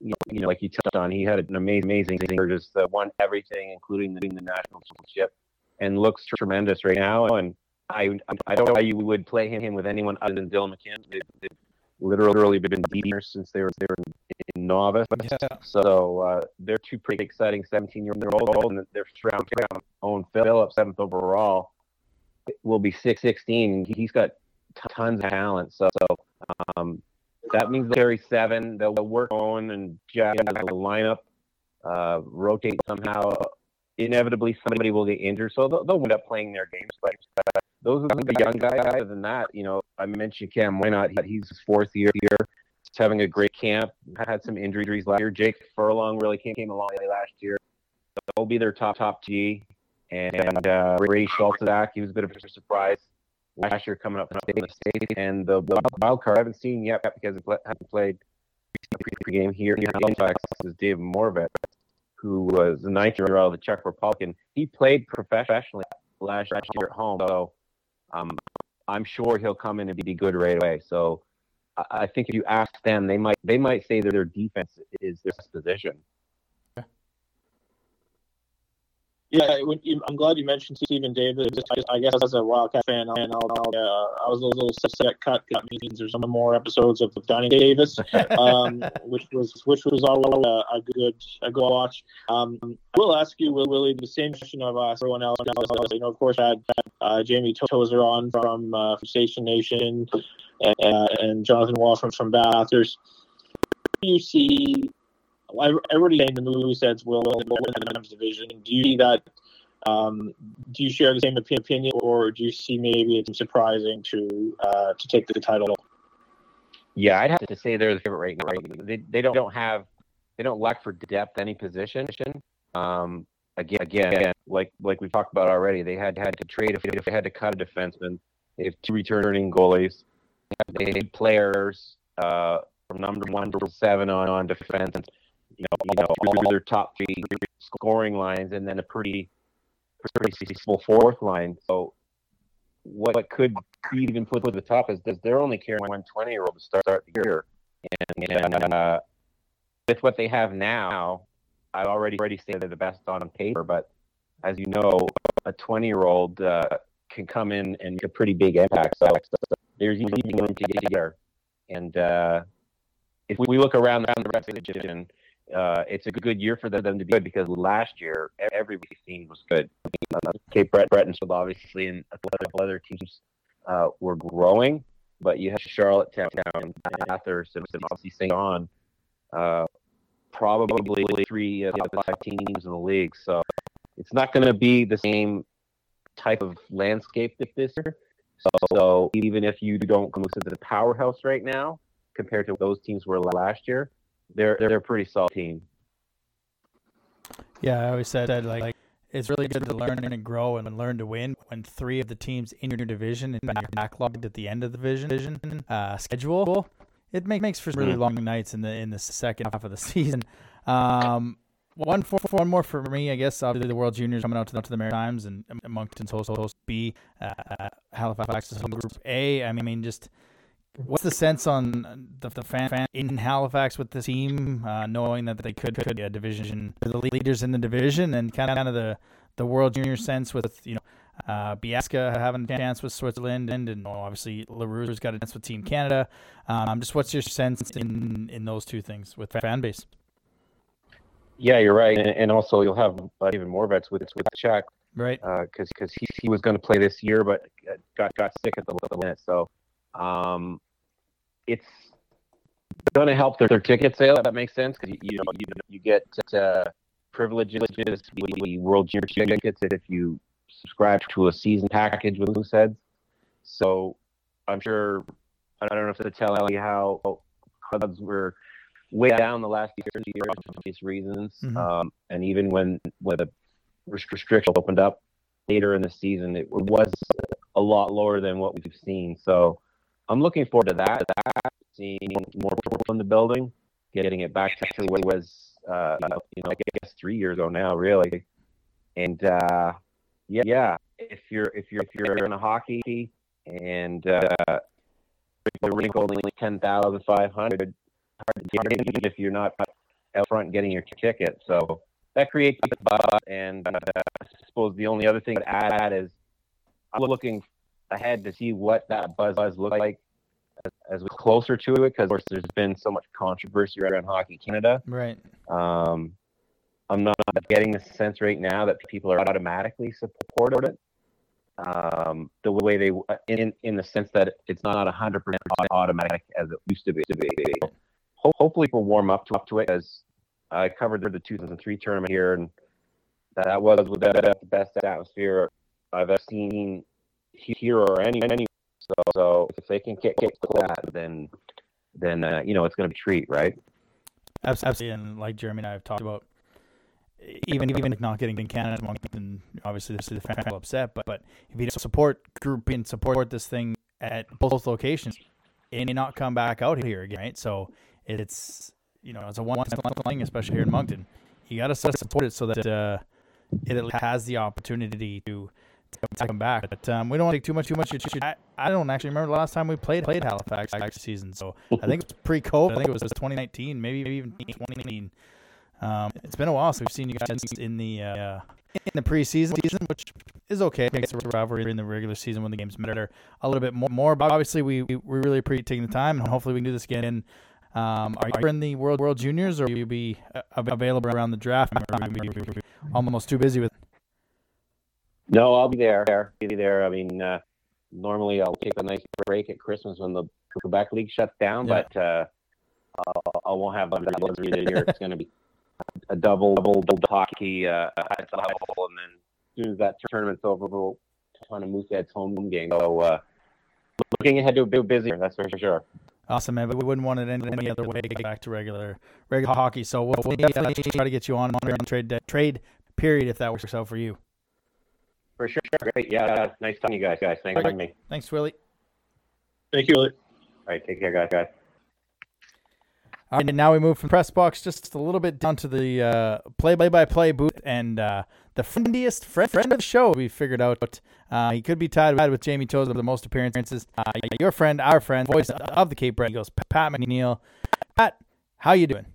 you know, you know, like you touched on, he had an amazing, amazing year, just uh, won everything, including the, the national championship, and looks tremendous right now. And I, I don't know why you would play him with anyone other than Dylan McCann. They've, they've literally been deep since they were they were novice.
Yeah.
So uh, they're two pretty exciting 17 year old, and they're round own Phillips, seventh overall, will be six sixteen. He's got tons of talent. So, so um, that means they'll carry seven. They'll work on and jack the lineup, uh, rotate somehow. Inevitably, somebody will get injured, so they'll, they'll end up playing their games. But uh, those are the young guys. Other than that, you know, I mentioned Cam Why not? He's his fourth year here. Having a great camp. Had some injuries last year. Jake Furlong really came, came along last year. They'll be their top top G. And uh, Ray Schultz he was a bit of a surprise last year coming up from the state. And the, wild card I haven't seen yet because I haven't played the game here. Here in Halifax is Dave Morvet, who was the ninth year out of the Czech Republic. He played professionally last year at home. So um, I'm sure he'll come in and be good right away. So I think if you ask them, they might they might say that their defense is their best position.
Yeah, I'm glad you mentioned Stephen Davis. I guess as a Wildcat fan, I, know, uh, I was a little upset cut. Cut means there's some more episodes of Donnie Davis, um, which was which was always a, a, good a good watch. Um, I will ask you, Will Willie, the same question I've asked everyone else. You know, of course, I had uh, Jamie Tozer on from, uh, from Station Nation, and, uh, and Jonathan Wall from Bathurst. You see everybody in the movie says will win the men's division. Do you see that? Um, do you share the same opinion, or do you see maybe it's surprising to uh, to take the title?
Yeah, I'd have to say they're the favorite right now. Right? They they don't, don't have they don't lack for depth any position. Um, again, again, like like we talked about already, they had had to trade if they had to cut a defenseman. They have two returning goalies. They have players uh, from number one to seven on on defense you know, you know, all their top three scoring lines, and then a pretty, pretty small fourth line. So, what, what could even put to the top is that they're only carrying one 20 year old to start, start the year, and, and uh, with what they have now, I already already say they're the best on paper, but as you know, a 20 year old uh, can come in and make a pretty big impact. So, there's even room to get there, and uh, if we look around, around the rest of the division uh, it's a good year for them to be good because last year every team was good. Cape Brett, Bretonville, obviously, and a couple other teams uh, were growing, but you have Charlottetown Bathurst and obviously St. John, uh, probably three of the five teams in the league. So it's not going to be the same type of landscape this year. So, so even if you don't come to the powerhouse right now, compared to those teams were last year, they're they're a pretty solid team.
Yeah, I always said that like it's really good to learn and grow and learn to win when three of the teams in your division and backlogged at the end of the division uh, schedule. It make, makes for really mm-hmm. long nights in the in the second half of the season. Um, one for, one more for me, I guess. Obviously, the World Juniors coming out to, to the Maritimes and Moncton's host host B, uh, Halifax is Group A. I mean, just What's the sense on the, the fan, fan in Halifax with the team, uh, knowing that they could could be a division, the leaders in the division, and kind of, the the World Junior sense with you know uh, Biasca having a chance with Switzerland, and, obviously L'Heureux's got a chance with Team Canada. Um, just what's your sense in in those two things with fan base?
Yeah, you're right, and, and also you'll have uh, even more vets with with Czech,
right?
Because uh, because he he was going to play this year, but got got sick at the minute, so. Um, it's going to help their, their ticket sale. If that makes sense because you, you, know you, you get uh, privileges, the World Junior tickets if you subscribe to a season package with Mooseheads. So I'm sure I don't know if to tell you how clubs were way down the last year for obvious reasons, mm-hmm. um, and even when when the restriction opened up later in the season, it was a lot lower than what we've seen. So I'm looking forward to that. that seeing more people in the building, getting it back to where it was, uh, you know, I guess three years ago now, really. And uh, yeah, yeah, if you're if you're if you're in a hockey and uh, the rink only ten thousand five hundred. Hard to get if you're not out front getting your ticket. So that creates a buzz. And uh, I suppose the only other thing to add is I'm looking ahead to see what that buzz buzz look like as, as we're closer to it, because of course there's been so much controversy around Hockey Canada.
Right.
Um, I'm not getting the sense right now that people are automatically supporting it. Um, the way they, in in the sense that it's not 100 percent automatic as it used to be. Ho- hopefully, we'll warm up to up to it. As I covered the 2003 tournament here, and that was the best atmosphere I've ever seen here or any any. So, so if they can get get that, then then uh, you know it's going to be treat, right?
Absolutely, and like Jeremy and I have talked about, even even if not getting in Canada, then obviously this is the fan upset. But but if you support group and support this thing at both locations, and not come back out here again, right? So it's you know it's a one time thing, especially here in Moncton. You got to support it so that uh, it has the opportunity to to come back. But um, we don't want to take too much, too much. I, I don't actually remember the last time we played played Halifax next season. So I think it's pre-COVID. I think it was 2019, maybe even 2019. Um, it's been a while since we've seen you guys in the uh, in the preseason season, which is okay. It's a rivalry in the regular season when the games matter a little bit more. More, but obviously we we really appreciate taking the time, and hopefully we can do this again. Um, are you in the World World Juniors, or will you be uh, available around the draft? Or are you almost too busy with?
No, I'll be there. Be there. I mean, uh, normally I'll take a nice break at Christmas when the Quebec League shuts down, yeah. but uh, I won't have other year. It's going to be a double double, double hockey uh, at the level, and then as soon as that tournament's over, we'll ton of Moosehead's home game. So uh, looking ahead to a bit busier, that's for sure.
Awesome, man. But we wouldn't want it any, any other way to get back to regular regular hockey. So we'll, we'll definitely try to get you on on trade trade period if that works out for you.
For sure. Great. Yeah. Nice talking to you guys, guys. Thanks for having me.
Thanks, Willie.
Thank you, Willie.
All right. Take care, guys. guys.
All right, and now we move from press box just a little bit down to the uh, play-by-play booth, and uh, the friendliest friend, friend of the show. We figured out uh, he could be tied with Jamie Tozer for the most appearances. Uh, your friend, our friend, voice of the Cape Breton Eagles, Pat McNeil. Pat, how you doing?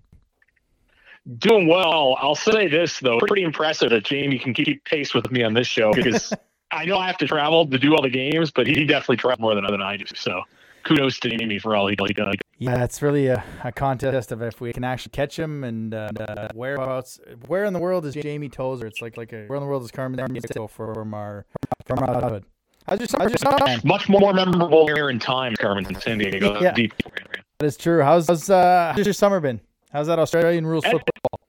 Doing well. I'll say this though, pretty impressive that Jamie can keep pace with me on this show because I know I have to travel to do all the games, but he definitely travels more than, than I do. So kudos to Jamie for all he does.
Yeah, it's really a, a contest of if we can actually catch him and uh, uh, whereabouts. Where in the world is Jamie Tozer? It's like like a where in the world is Carmen Sandiego from our from our childhood. I just, I just
much more memorable here in time, Carmen Sandiego.
Yeah, Deep. that is true. How's how's, uh, how's your summer been? How's that Australian rules football?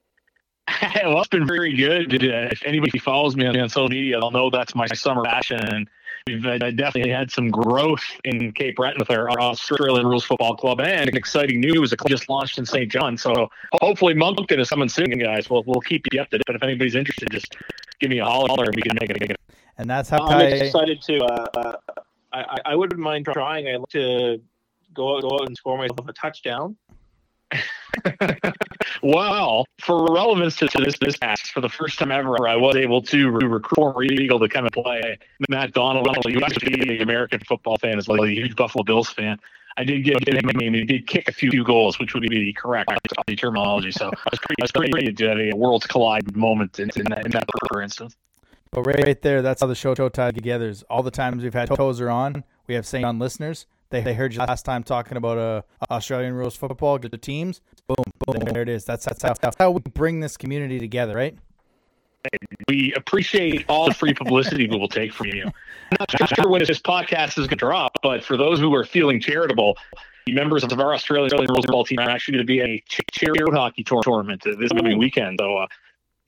well, it's been very good. Uh, if anybody follows me on, on social media, they'll know that's my summer passion. And we've uh, definitely had some growth in Cape Breton with our, our Australian Rules Football Club, and exciting news: a club just launched in St. John. So hopefully, Moncton is coming soon, guys. We'll we'll keep you up to date. But if anybody's interested, just give me a holler, and we can make it.
And that's how
I'm excited to. Uh, uh, I I wouldn't mind trying. I like to go out, go out and score myself a touchdown.
well, for relevance to, this this past, for the first time ever, I was able to recruit former Eagle to come and play. Matt Donald, who used to be an American football fan as well, a huge Buffalo Bills fan. I did get him a. He did kick a few goals, which would be the correct terminology. So I was pretty, I was pretty a worlds collide moment in, in, that, in that for instance.
But right, right there, that's how the show tied together. Is all the times we've had Tozer on, we have saying on listeners. They, they heard you last time talking about uh, Australian rules football, get the teams. Boom, boom, there it is. That's that's how, that's how we bring this community together, right?
We appreciate all the free publicity we will take from you. I'm not sure when this podcast is going to drop, but for those who are feeling charitable, the members of our Australian rules football team are actually going to be a charity hockey tournament this coming weekend. So uh,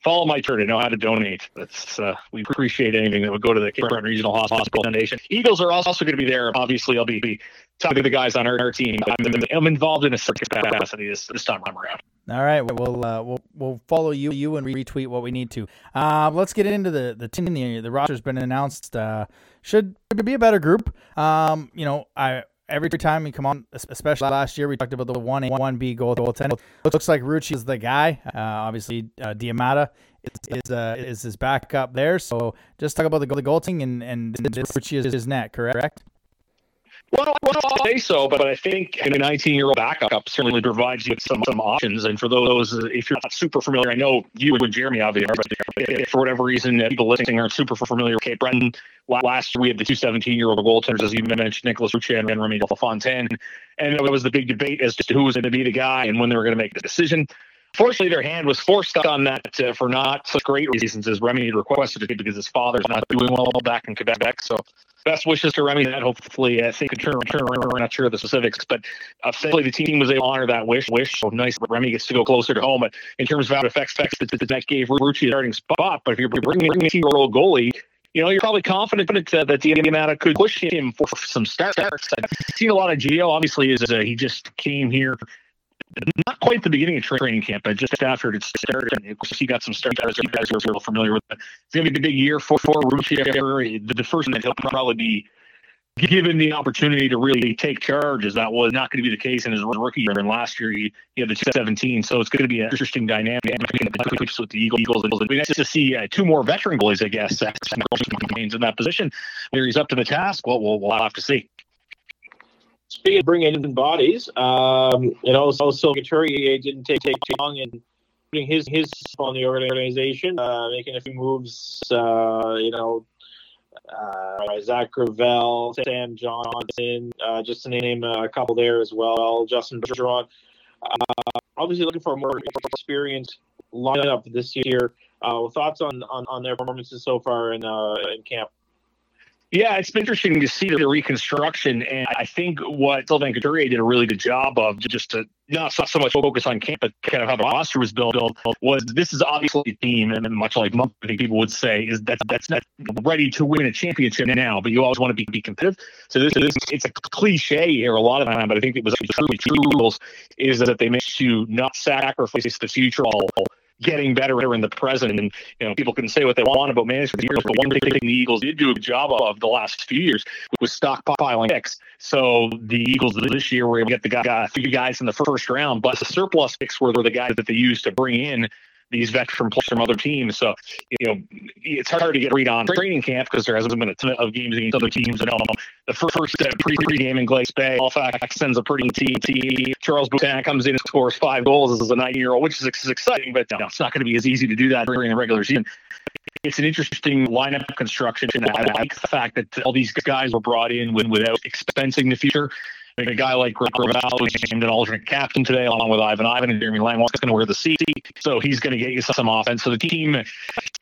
follow my turn to know how to donate. That's uh, we appreciate anything that would go to the Cape Breton Regional Hospital Foundation. Eagles are also going to be there. Obviously, I'll be, be talking to the guys on our, our team. I'm, I'm, involved in a circus capacity this, this time around.
All right, we'll uh, we'll we'll follow you you and retweet what we need to. Uh, let's get into the the team. The, the roster's been announced. Uh, should be a better group. Um, you know, I every time we come on, especially last year, we talked about the one A, one B goal goaltender. Looks like Rucci is the guy. Uh, obviously, uh, Diamata is is, uh, is his backup there. So just talk about the goal the goaltending and and Rucci is his net, correct?
Well, well, I'll say so, but I think a 19-year-old backup certainly provides you with some some options. And for those, if you're not super familiar, I know you and Jeremy obviously are, but if for whatever reason uh, people listening aren't super familiar with Cape Breton, last year we had the two 17-year-old goaltenders, as you mentioned, Nicholas Ruccia and Remy Lafontaine, and it was the big debate as to who was going to be the guy and when they were going to make the decision. Fortunately, their hand was forced on that uh, for not such great reasons as Remy requested it because his father's not doing well back in Quebec. So best wishes to Remy that hopefully I think turn turn we're not sure of the specifics, but essentially the team was able to honor that wish. Wish so nice. Remy gets to go closer to home. But in terms of affects affects that, that gave Rucci a starting spot. But if you're bringing a year old goalie, you know, you're probably confident uh, that the Indiana could push him for some starts. I've seen a lot of Geo. Obviously, is uh, he just came here not quite the beginning of training camp, but just after it started. And he got some starts. You guys are real familiar with it. It's going to be a big year for, for Rucci. The, first that he'll probably be given the opportunity to really take charge, as that was not going to be the case in his rookie year. And last year, he, he had the 17. So it's going to be an interesting dynamic with the Eagles. It'll be nice to see uh, two more veteran goalies, I guess, in that position. Where he's up to the task, well, we'll, we'll have to see.
Speaking of bringing in bodies, um, you know, also Couturier didn't take, take too long in putting his his on the organization, uh, making a few moves. Uh, you know, uh, Zach Gravel, Sam Johnson, uh, just to name a couple there as well. Justin Bergeron. Uh, obviously, looking for a more experienced lineup this year. Uh, thoughts on, on, on their performances so far in uh, in camp?
Yeah, it's interesting to see the reconstruction, and I think what Sylvain Couturier did a really good job of just to not so much focus on camp, but kind of how the roster was built was this is obviously a team, and much like think people would say is that that's not ready to win a championship now, but you always want to be, be competitive. So this, this it's a cliche here a lot of time, but I think it was truly true is that they managed to not sacrifice the future all getting better in the present. And you know, people can say what they want about management years, but one thing the Eagles did do a good job of the last few years was stockpiling picks. So the Eagles this year were able to get the guy, three guys in the first round, but the surplus picks were the guys that they used to bring in these veteran players from other teams. So, you know, it's hard to get read on training camp because there hasn't been a ton of games against other teams. And the first, first uh, pre game in Glace Bay, Halifax sends a pretty team. Charles Boutin comes in and scores five goals as a nine year old, which is exciting, but you know, it's not going to be as easy to do that during the regular season. It's an interesting lineup construction. I like the fact that all these guys were brought in without expensing the future a guy like Gravel, who's named an alternate captain today, along with Ivan Ivan and Jeremy Langlois, is going to wear the C. So he's going to get you some offense. So the team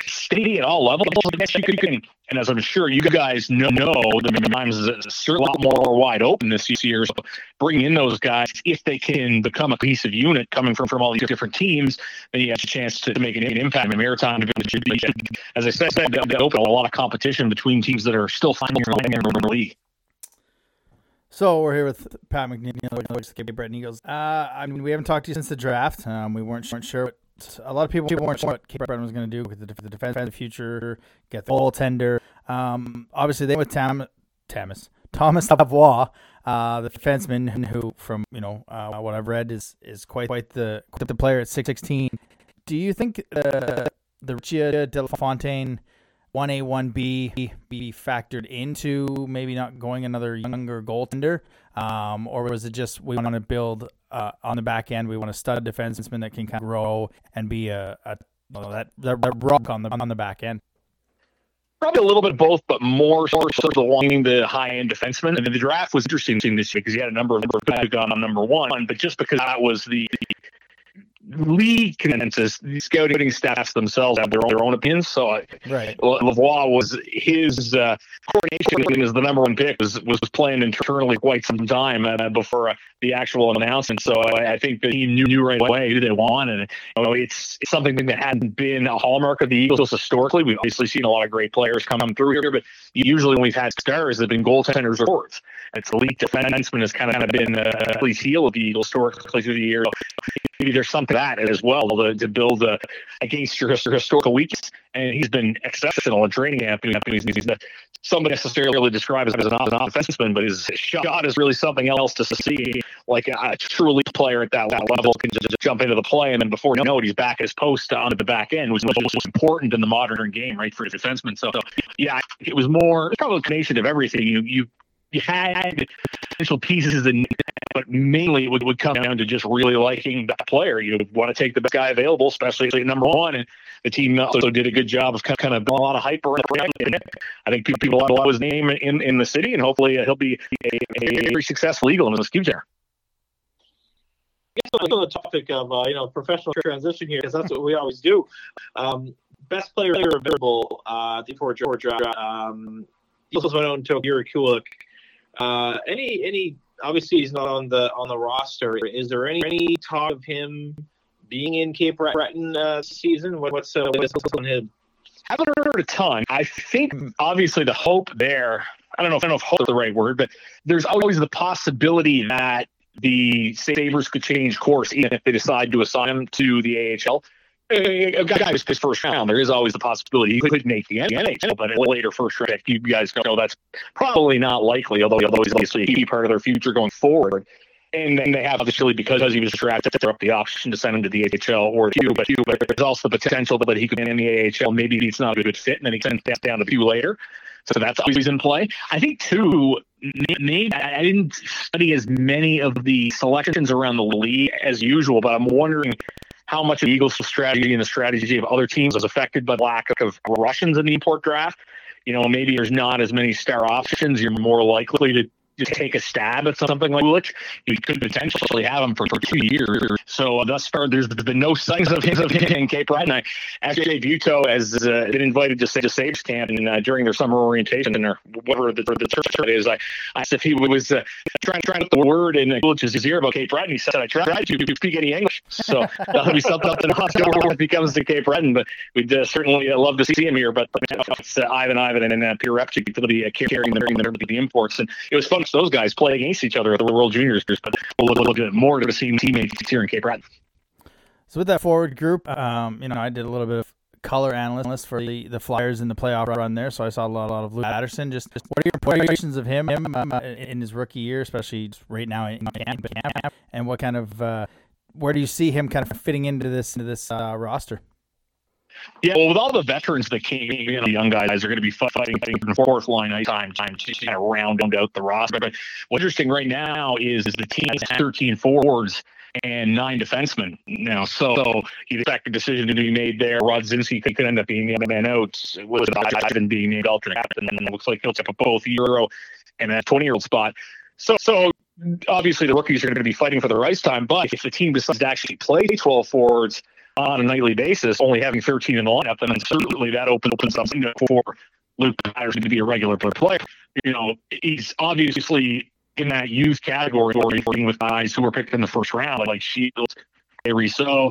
steady at all levels. You can, And as I'm sure you guys know, the times is a lot more wide open this year. So bring in those guys if they can become a cohesive unit coming from, from all these different teams, then you have a chance to make an, impact. in Maritime Division, as I said, they open a lot of competition between teams that are still finding their in the league.
So we're here with Pat McNeil, which Cape Breton Eagles. Uh, I mean, we haven't talked to you since the draft. Um, we weren't, weren't sure. What, a lot of people, weren't sure what Cape Breton was going to do with the, the defense, the future, get the goaltender. Um, obviously, they with Tam, Tamas, Thomas Lavoie, uh, the defenseman, who, from you know uh, what I've read, is is quite quite the quite the player at six sixteen. Do you think uh, the Ruccia De La Fontaine – one A, one B be factored into maybe not going another younger goaltender, um, or was it just we want to build uh, on the back end? We want a stud defenseman that can kind of grow and be a, a well, that that, that rock on the on the back end.
Probably a little bit of both, but more sort of wanting the high end defenseman. And the draft was interesting this year because he had a number of guys gone on number one, but just because that was the league consensus, the scouting staffs themselves have their own, their own opinions. So, uh, right. Lavoie was his uh, coordination as the number one pick was was playing internally quite some time uh, before uh, the actual announcement. So, I, I, think that he knew, knew right away who they wanted. You know, it's, it's something that hadn't been a hallmark of the Eagles historically. We've obviously seen a lot of great players come through here, but usually when we've had stars, they've been goaltenders or forwards. It's elite defenseman has kind of been uh, at least heel of the Eagles historically through the years maybe there's something that as well to, to build uh, against your, your historical weakness. And he's been exceptional in training camp. He's, he's not somebody necessarily described as an offenseman, but his shot is really something else to see. Like a, elite player at that, level can just jump into the play, and then before you know it, he's back at his post onto the back end, which was most important in the modern game, right, for a defenseman. So, yeah, it was more, it's probably a combination of everything. You, you you had potential pieces, and but mainly it would, would come down to just really liking the player. You want to take the best guy available, especially at number one. And the team also did a good job of kind of, a lot of hype around it. I think people, love his name in, in the city, and hopefully he'll be a, a very successful Eagle in the future.
I guess on the topic of uh, you know professional transition here, because that's what we always do. Um, best player available uh, before Georgia. Um, went and took Jiri Kulich. Uh, any any obviously he's not on the on the roster. Is there any any talk of him being in Cape Breton uh, season? What, what's uh, what's on him?
Haven't heard a ton. I think obviously the hope there. I don't know if I don't know if hope is the right word, but there's always the possibility that the Sabres could change course even if they decide to assign him to the AHL. A guy was his first round. There is always the possibility he could make the NHL, but a later first round, you guys know that's probably not likely. Although, although he's obviously a key part of their future going forward. And then they have obviously because he was drafted, they're up the option to send him to the AHL or Pew, but there's also the potential that he could be in the AHL. Maybe it's not a good fit, and then he sends down to Pew later. So that's always in play. I think too. Maybe I didn't study as many of the selections around the league as usual, but I'm wondering how much of the Eagles' strategy and the strategy of other teams was affected by the lack of Russians in the import draft. You know, maybe there's not as many star options. You're more likely to just take a stab at something like Kulich, you could potentially have him for, for two years. So uh, thus far, there's been no signs of him, of him in Cape Breton. I Jay Buto has uh, been invited to to Sabres camp and uh, during their summer orientation or whatever the, the term is. I asked if he was uh, trying trying to put the word in Kulich's ear about Cape Breton. He said, "I tried to speak any English." So that'll be something up to when it becomes to Cape Breton. But we'd uh, certainly uh, love to see him here. But it's Ivan Ivan and uh, Pierre Repchik to be carrying the, the imports, and it was fun those guys play against each other at the World Juniors, but we'll look at more to see teammates here in Cape Breton.
So with that forward group, um, you know, I did a little bit of color analyst for the, the Flyers in the playoff run there, so I saw a lot, a lot of Luke Patterson. Just, just what are your impressions of him, him uh, in his rookie year, especially right now in camp, and what kind of uh, where do you see him kind of fitting into this into this uh, roster?
Yeah, well, with all the veterans that came in, the young guys are going to be fighting, fighting for the fourth line time, time to kind of round out the roster. But what's interesting right now is, is the team has 13 forwards and nine defensemen now. So, so you'd expect a decision to be made there. Rodzinski could end up being the man out with Ivan being named alternate captain, and it looks like he'll take up both Euro and that 20 year old spot. So, so obviously the rookies are going to be fighting for their ice time. But if the team decides to actually play 12 forwards on a nightly basis, only having 13 in the lineup, then certainly that opens opens up for Luke Patterson to be a regular player. You know, he's obviously in that youth category working with guys who were picked in the first round, like Shields, Avery So,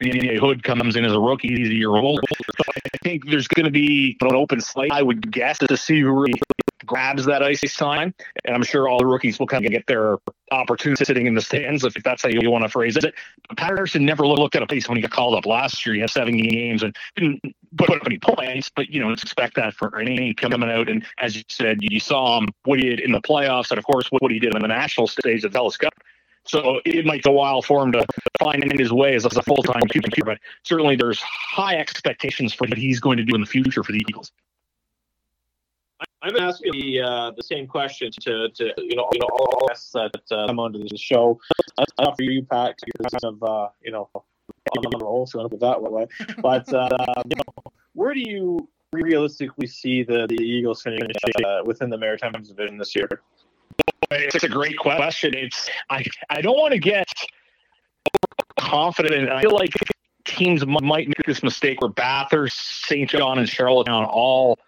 the Hood comes in as a rookie, he's a year old. I think there's going to be an open slate, I would guess, to see who really grabs that ice time. And I'm sure all the rookies will kind of get their opportunity sitting in the stands, if that's how you want to phrase it. But Patterson never looked at a pace when he got called up last year. He had seven games and didn't put up any points, but you know, expect that for any coming out. And as you said, you saw him what he did in the playoffs, and of course what he did on the national stage at Telus Cup. So it might take a while for him to find his way as a full time QB, but certainly there's high expectations for what he's going to do in the future for the Eagles.
I'm going asking the uh, the same question to, to you know you know all guests that uh, come onto the show. Not for you, Pat. Kind of uh, you know on the roll, so I'm put that way. But uh, you know, where do you realistically see the the Eagles finish uh, within the Maritime division this year?
It's a great question. It's I I don't want to get confident. I feel like teams might make this mistake where Bathurst, St. John, and Charlottetown all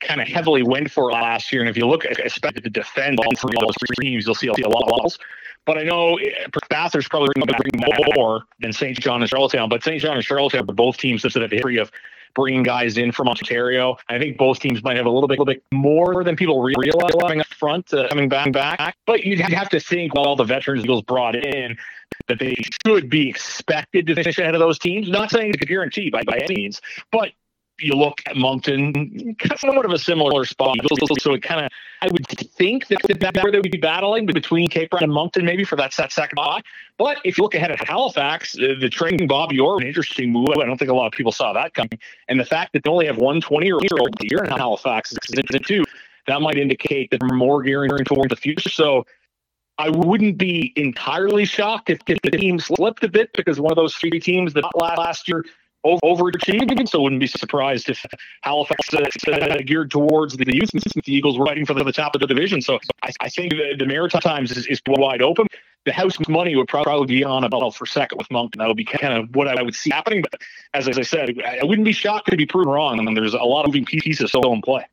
kind of heavily went for last year. And if you look, especially to defend all three of those teams, you'll see a lot of balls. But I know eh, Bathurst probably bring more than St. John and Charlottetown. But St. John and Charlottetown are both teams that have a history of bringing guys in from Ontario. I think both teams might have a little bit, little bit more than people realize coming up front, uh, coming back, back. But you'd have to think, while all the veterans Eagles brought in, that they should be expected to finish ahead of those teams. Not saying it's a guarantee by, by any means, but you look at Moncton, somewhat of a similar spot. So it kind of, I would think that where they would be battling between Cape Breton and Moncton, maybe for that, that second spot. But if you look ahead at Halifax, uh, the trading Bobby Orr, an interesting move. I don't think a lot of people saw that coming. And the fact that they only have one 20 year old year in Halifax is interesting too. that might indicate that they're more gearing towards the future. So I wouldn't be entirely shocked if, if the team slipped a bit because one of those three teams that last year over- overachieved. So I wouldn't be surprised if Halifax uh, uh, geared towards the youth. The Eagles were fighting for the top of the division. So I, I think the, the Maritimes is, is wide open. The house money would probably be on about for second with and that would be kind of what I would see happening. But as, as I said, I wouldn't be shocked to be proven wrong. And there's a lot of moving pieces still in play.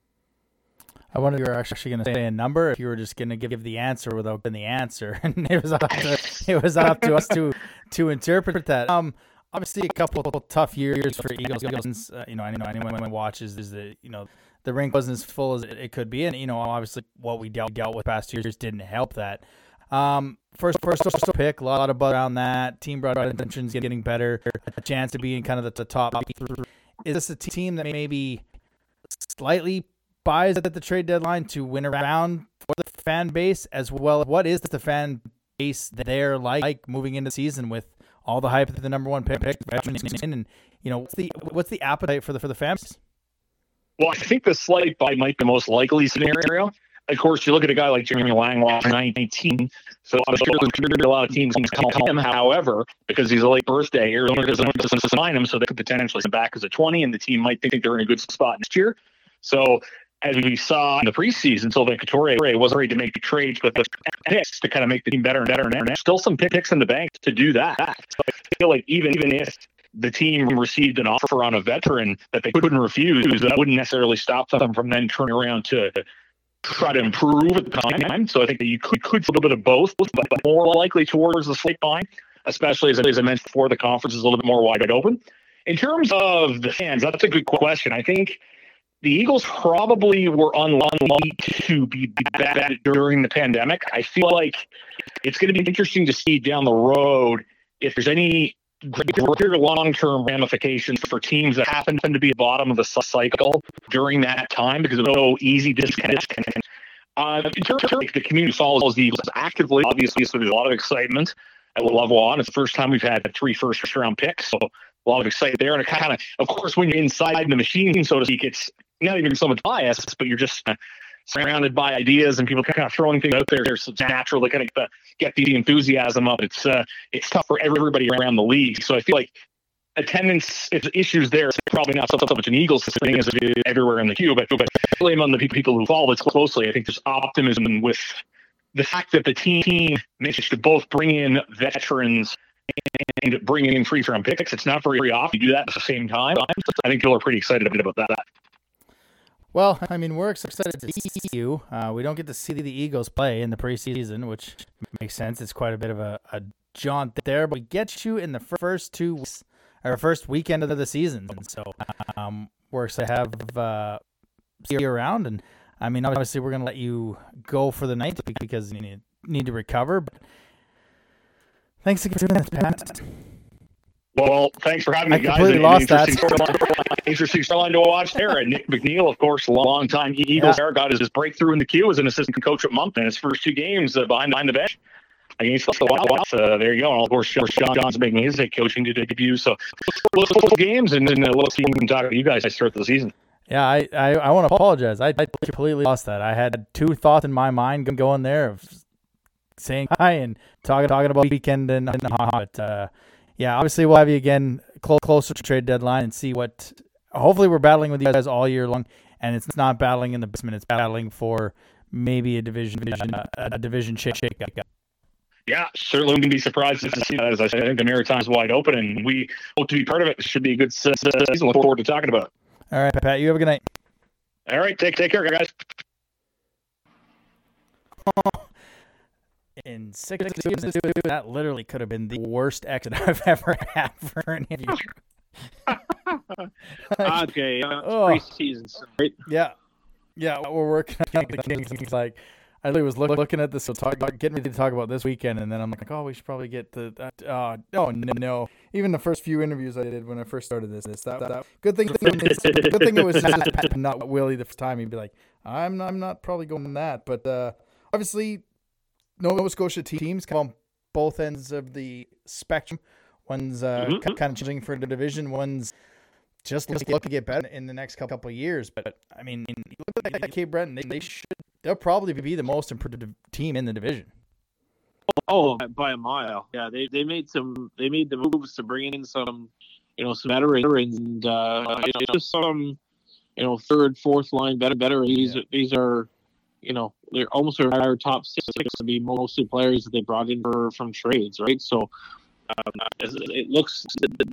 I wonder if you were actually going to say a number, if you were just going to give the answer without giving the answer, and it was up to, it was up to us to to interpret that. Um, obviously, a couple of tough years for Eagles. Uh, you know, I know anyone watches is the you know the rink wasn't as full as it could be, and you know, obviously, what we dealt dealt with past years didn't help that. Um, first, first, pick, a lot of buzz around that. Team broad intentions getting better, a chance to be in kind of the, the top. Is this a team that maybe slightly buys at the trade deadline to win around for the fan base as well? What is the fan base there like moving into season with all the hype of the number one pick, and you know what's the what's the appetite for the for the fans?
Well, I think the slight buy might be the most likely scenario. Of course, you look at a guy like Jeremy Langlois, 19, so I'm sure a lot of teams call him. However, because he's a late birthday, Arizona doesn't sign him, so they could potentially come back as a 20, and the team might think they're in a good spot next year. So as we saw in the preseason, Sylvain Couturier wasn't ready to make trades, but the picks to kind of make the team better and better. And there's still some picks in the bank to do that. So I feel like even even if the team received an offer on a veteran that they couldn't refuse, that wouldn't necessarily stop them from then turning around to try to improve at the time. So I think that you could could a little bit of both, but more likely towards the slate buying, especially as, as I mentioned before, the conference is a little bit more wide open. In terms of the fans, that's a good question. I think the Eagles probably were unlucky to be bad during the pandemic. I feel like it's going to be interesting to see down the road if there's any greater long-term ramifications for teams that happen to be at the bottom of the cycle during that time because it's so easy disconnect. Uh, in terms of the community follows the Eagles actively, obviously, so there's a lot of excitement at level one. It's the first time we've had three first round picks, so a lot of excitement there. And it kind of, of course, when you're inside the machine, so to speak, it's not even so much bias, but you're just uh, surrounded by ideas and people kind of throwing things out there. It's natural to kind of get the enthusiasm up. It's uh, it's tough for everybody around the league. So I feel like attendance issues there. It's probably not so, so much an Eagles thing as it is everywhere in the queue, but but blame on the people who follow this closely. I think there's optimism with the fact that the team managed to both bring in veterans and bring in free round picks. It's not very often you do that at the same time. I think people are pretty excited about that.
Well, I mean, we're excited to see you. Uh, we don't get to see the Eagles play in the preseason, which makes sense. It's quite a bit of a, a jaunt there, but we get you in the first two weeks, or first weekend of the season. So um, we're excited to have uh, see you around. And I mean, obviously, we're going to let you go for the night because you need, need to recover. But thanks again for doing that, Pat.
Well, thanks for having me, guys.
I
guys.
completely lost that.
Interesting storyline to watch there. And Nick McNeil, of course, long time Eagles yeah. got his breakthrough in the queue as an assistant coach at Moncton. His first two games uh, behind behind the bench against the Wild. Uh, there you go. And of course, Sean John's making his head coaching debut. So, those games, and then uh, let's see can talk to you guys start the season.
Yeah, I, I, I want to apologize. I, I completely lost that. I had two thoughts in my mind going there of saying hi and talking talking about weekend and, and but uh, yeah, obviously we'll have you again close closer to trade deadline and see what. Hopefully, we're battling with you guys all year long, and it's not battling in the basement; it's battling for maybe a division, division uh, a division shake shake up.
Yeah, certainly wouldn't be surprised to see that. As I said, I think the Maritime's wide open, and we hope to be part of it. it should be a good season. Look forward to talking about it.
All right, Pat. You have a good night.
All right, take take care, guys.
In six seasons, that literally could have been the worst exit I've ever had for an interview.
okay, uh, oh. preseason, right?
Yeah, yeah, we're working on the Kings. Like, I was look, looking at this, so talk, getting ready to talk about this weekend, and then I'm like, oh, we should probably get the. Uh, oh no, no, even the first few interviews I did when I first started this, this that, that good thing, good thing it was not, not Willie the first time. He'd be like, I'm not, I'm not probably going that, but uh, obviously Nova Scotia teams come on both ends of the spectrum. One's uh, mm-hmm. kind of changing for the division. One's just look, look to get better in the next couple of years. But I mean, look at that Cape Breton, they, they should they'll probably be the most improved team in the division.
Oh, by a mile. Yeah, they, they made some they made the moves to bring in some you know some veterans and uh, you know, just some you know third fourth line better better these
Yeah.
these are you know they're almost our top six to be mostly players that they brought in for, from trades right so um, it looks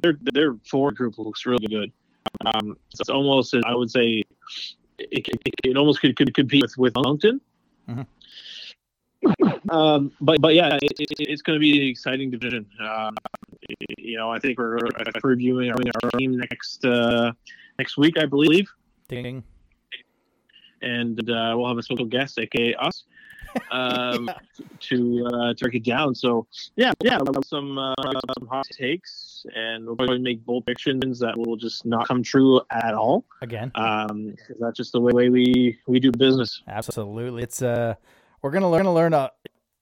their their forward group looks really good um, it's almost I would say it, it, it almost could, could compete with with Moncton
Mhm.
um, but but yeah, it, it, it's going to be an exciting division. Um, you know, I think we're previewing our team next uh, next week, I believe,
Ding.
And uh, we'll have a special guest, aka us, um, to uh, to it down. So yeah, yeah, we'll have some uh, some hot takes, and we'll probably make bold predictions that will just not come true at all.
Again.
Um, that's just the way we we do business.
Absolutely. It's uh we're gonna learn to learn uh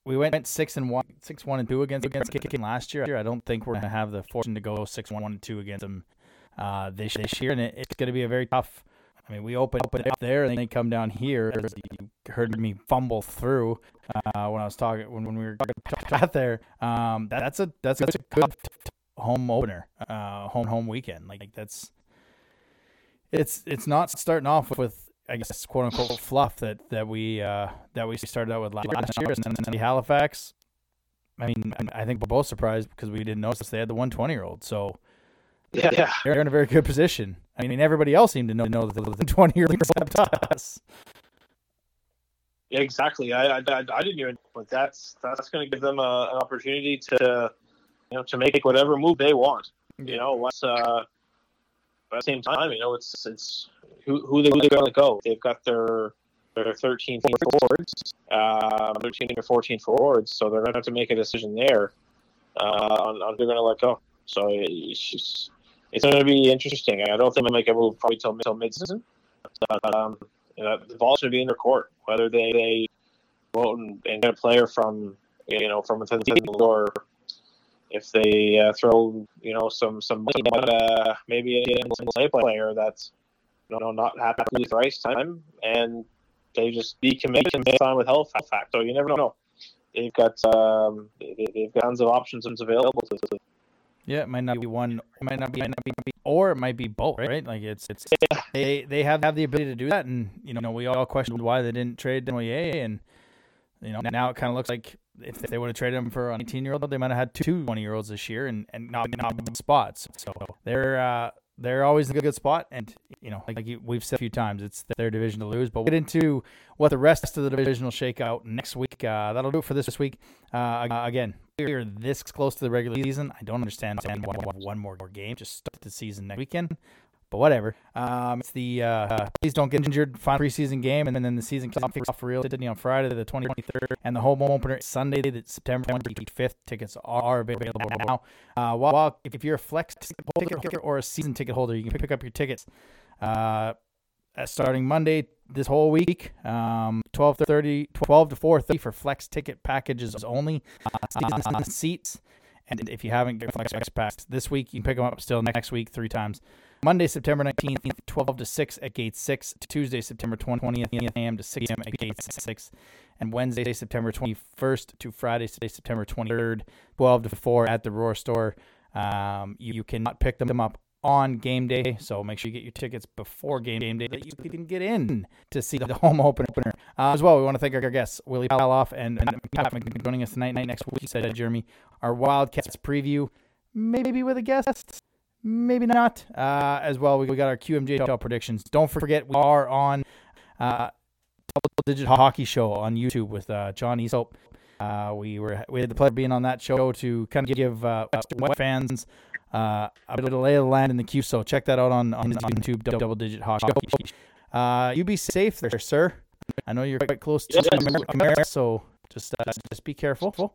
we went six and one six one and two against against kicking last year. I don't think we're gonna have the fortune to go six one and two against them uh this this year and it, it's gonna be a very tough I mean we opened, open up there and then they come down here. You heard me fumble through uh when I was talking when, when we were got there. Um that, that's a that's, that's a good home opener, uh home home weekend. Like that's it's it's not starting off with I guess quote unquote fluff that that we uh, that we started out with last year, and then the Halifax. I mean, I think we're both surprised because we didn't notice they had the 120 year old, so
Yeah,
they're in a very good position. I mean, everybody else seemed to know know that the 20 year old except us.
Yeah, exactly. I, I, I didn't even, but that's that's going to give them a, an opportunity to, you know, to make whatever move they want. You know, uh, at the same time, you know, it's it's who who they really going to go. They've got their their 13 forwards, uh, 13 or 14 forwards, so they're going to have to make a decision there uh, on, on who they're going to let go. So it's just, it's going to be interesting. I don't think they'll make a move probably till till mid-season. But, um, you know, the ball's going to be in their court, whether they, they go out and, and get a player from you know from within the team or if they uh, throw you know some some money at uh, maybe a play player that's you know not happy with ice time and they just decommit and sign with Halifax. So you never know. They've got um, they, they've got tons of options available to them.
Yeah, it might not be one, it might not be, might not be, or it might be both, right? Like it's it's they they have have the ability to do that, and you know we all questioned why they didn't trade Denoyer, and you know now it kind of looks like if they would have traded him for an 18 year old, they might have had two 20 year olds this year, and and not not spots. So they're uh, they're always in a good spot, and you know like, like you, we've said a few times, it's their division to lose. But we'll get into what the rest of the division will shake out next week. Uh, that'll do it for this, this week. Uh, again, we are this close to the regular season. I don't understand why we have one more game just start the season next weekend. But whatever. Um, it's the uh, please don't get injured final preseason game, and then the season kicks off for real Sydney on Friday the 23rd, and the home opener is Sunday the September 25th. Tickets are available now. Uh, while, while if you're a flex ticket holder or a season ticket holder, you can pick up your tickets. Uh, uh, starting Monday this whole week, um, 12:30, 12 to 4:30 for flex ticket packages only. Uh, seats, and if you haven't got flex pass this week, you can pick them up still next week three times. Monday, September 19th, 12 to 6 at Gate 6. Tuesday, September 20th, a.m. to 6 a.m. at Gate 6. And Wednesday, September 21st to Friday, September 23rd, 12 to 4 at the Roar Store. Um, you, you cannot pick them up on game day, so make sure you get your tickets before game day that you can get in to see the home opener. Uh, as well, we want to thank our guests, Willie Palov and, Pat McGinn joining us tonight. Next week, said Jeremy, our Wildcats preview, maybe with a guest, maybe not. Uh, as well, we, we got our QMJHL predictions. Don't forget, we are on uh, Double Digit Hockey Show on YouTube with uh, John. Uh, we were we had the pleasure of being on that show to kind of give uh, West fans uh, a bit of lay of the land in the queue. So check that out on, on YouTube, Double Digit Hockey. Uh, you be safe there, sir. I know you're quite close to
Yes.
America, so just uh, just be careful.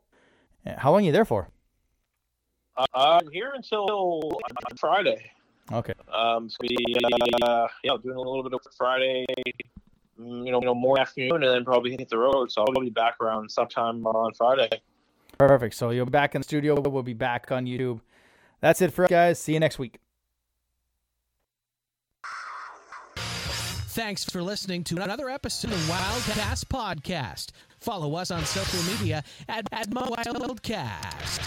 Uh, How long are you there for?
Uh, I'm here until Friday.
Okay.
Um, so we, uh, yeah, doing a little bit of Friday, you know, you know, more afternoon, and then probably hit the road. So I'll be back around sometime on Friday.
Perfect. So you'll be back in the studio. We'll be back on YouTube. That's it for us, guys. See you next week.
Thanks for listening to another episode of Wildcast Podcast. Follow us on social media at, at Wildcast.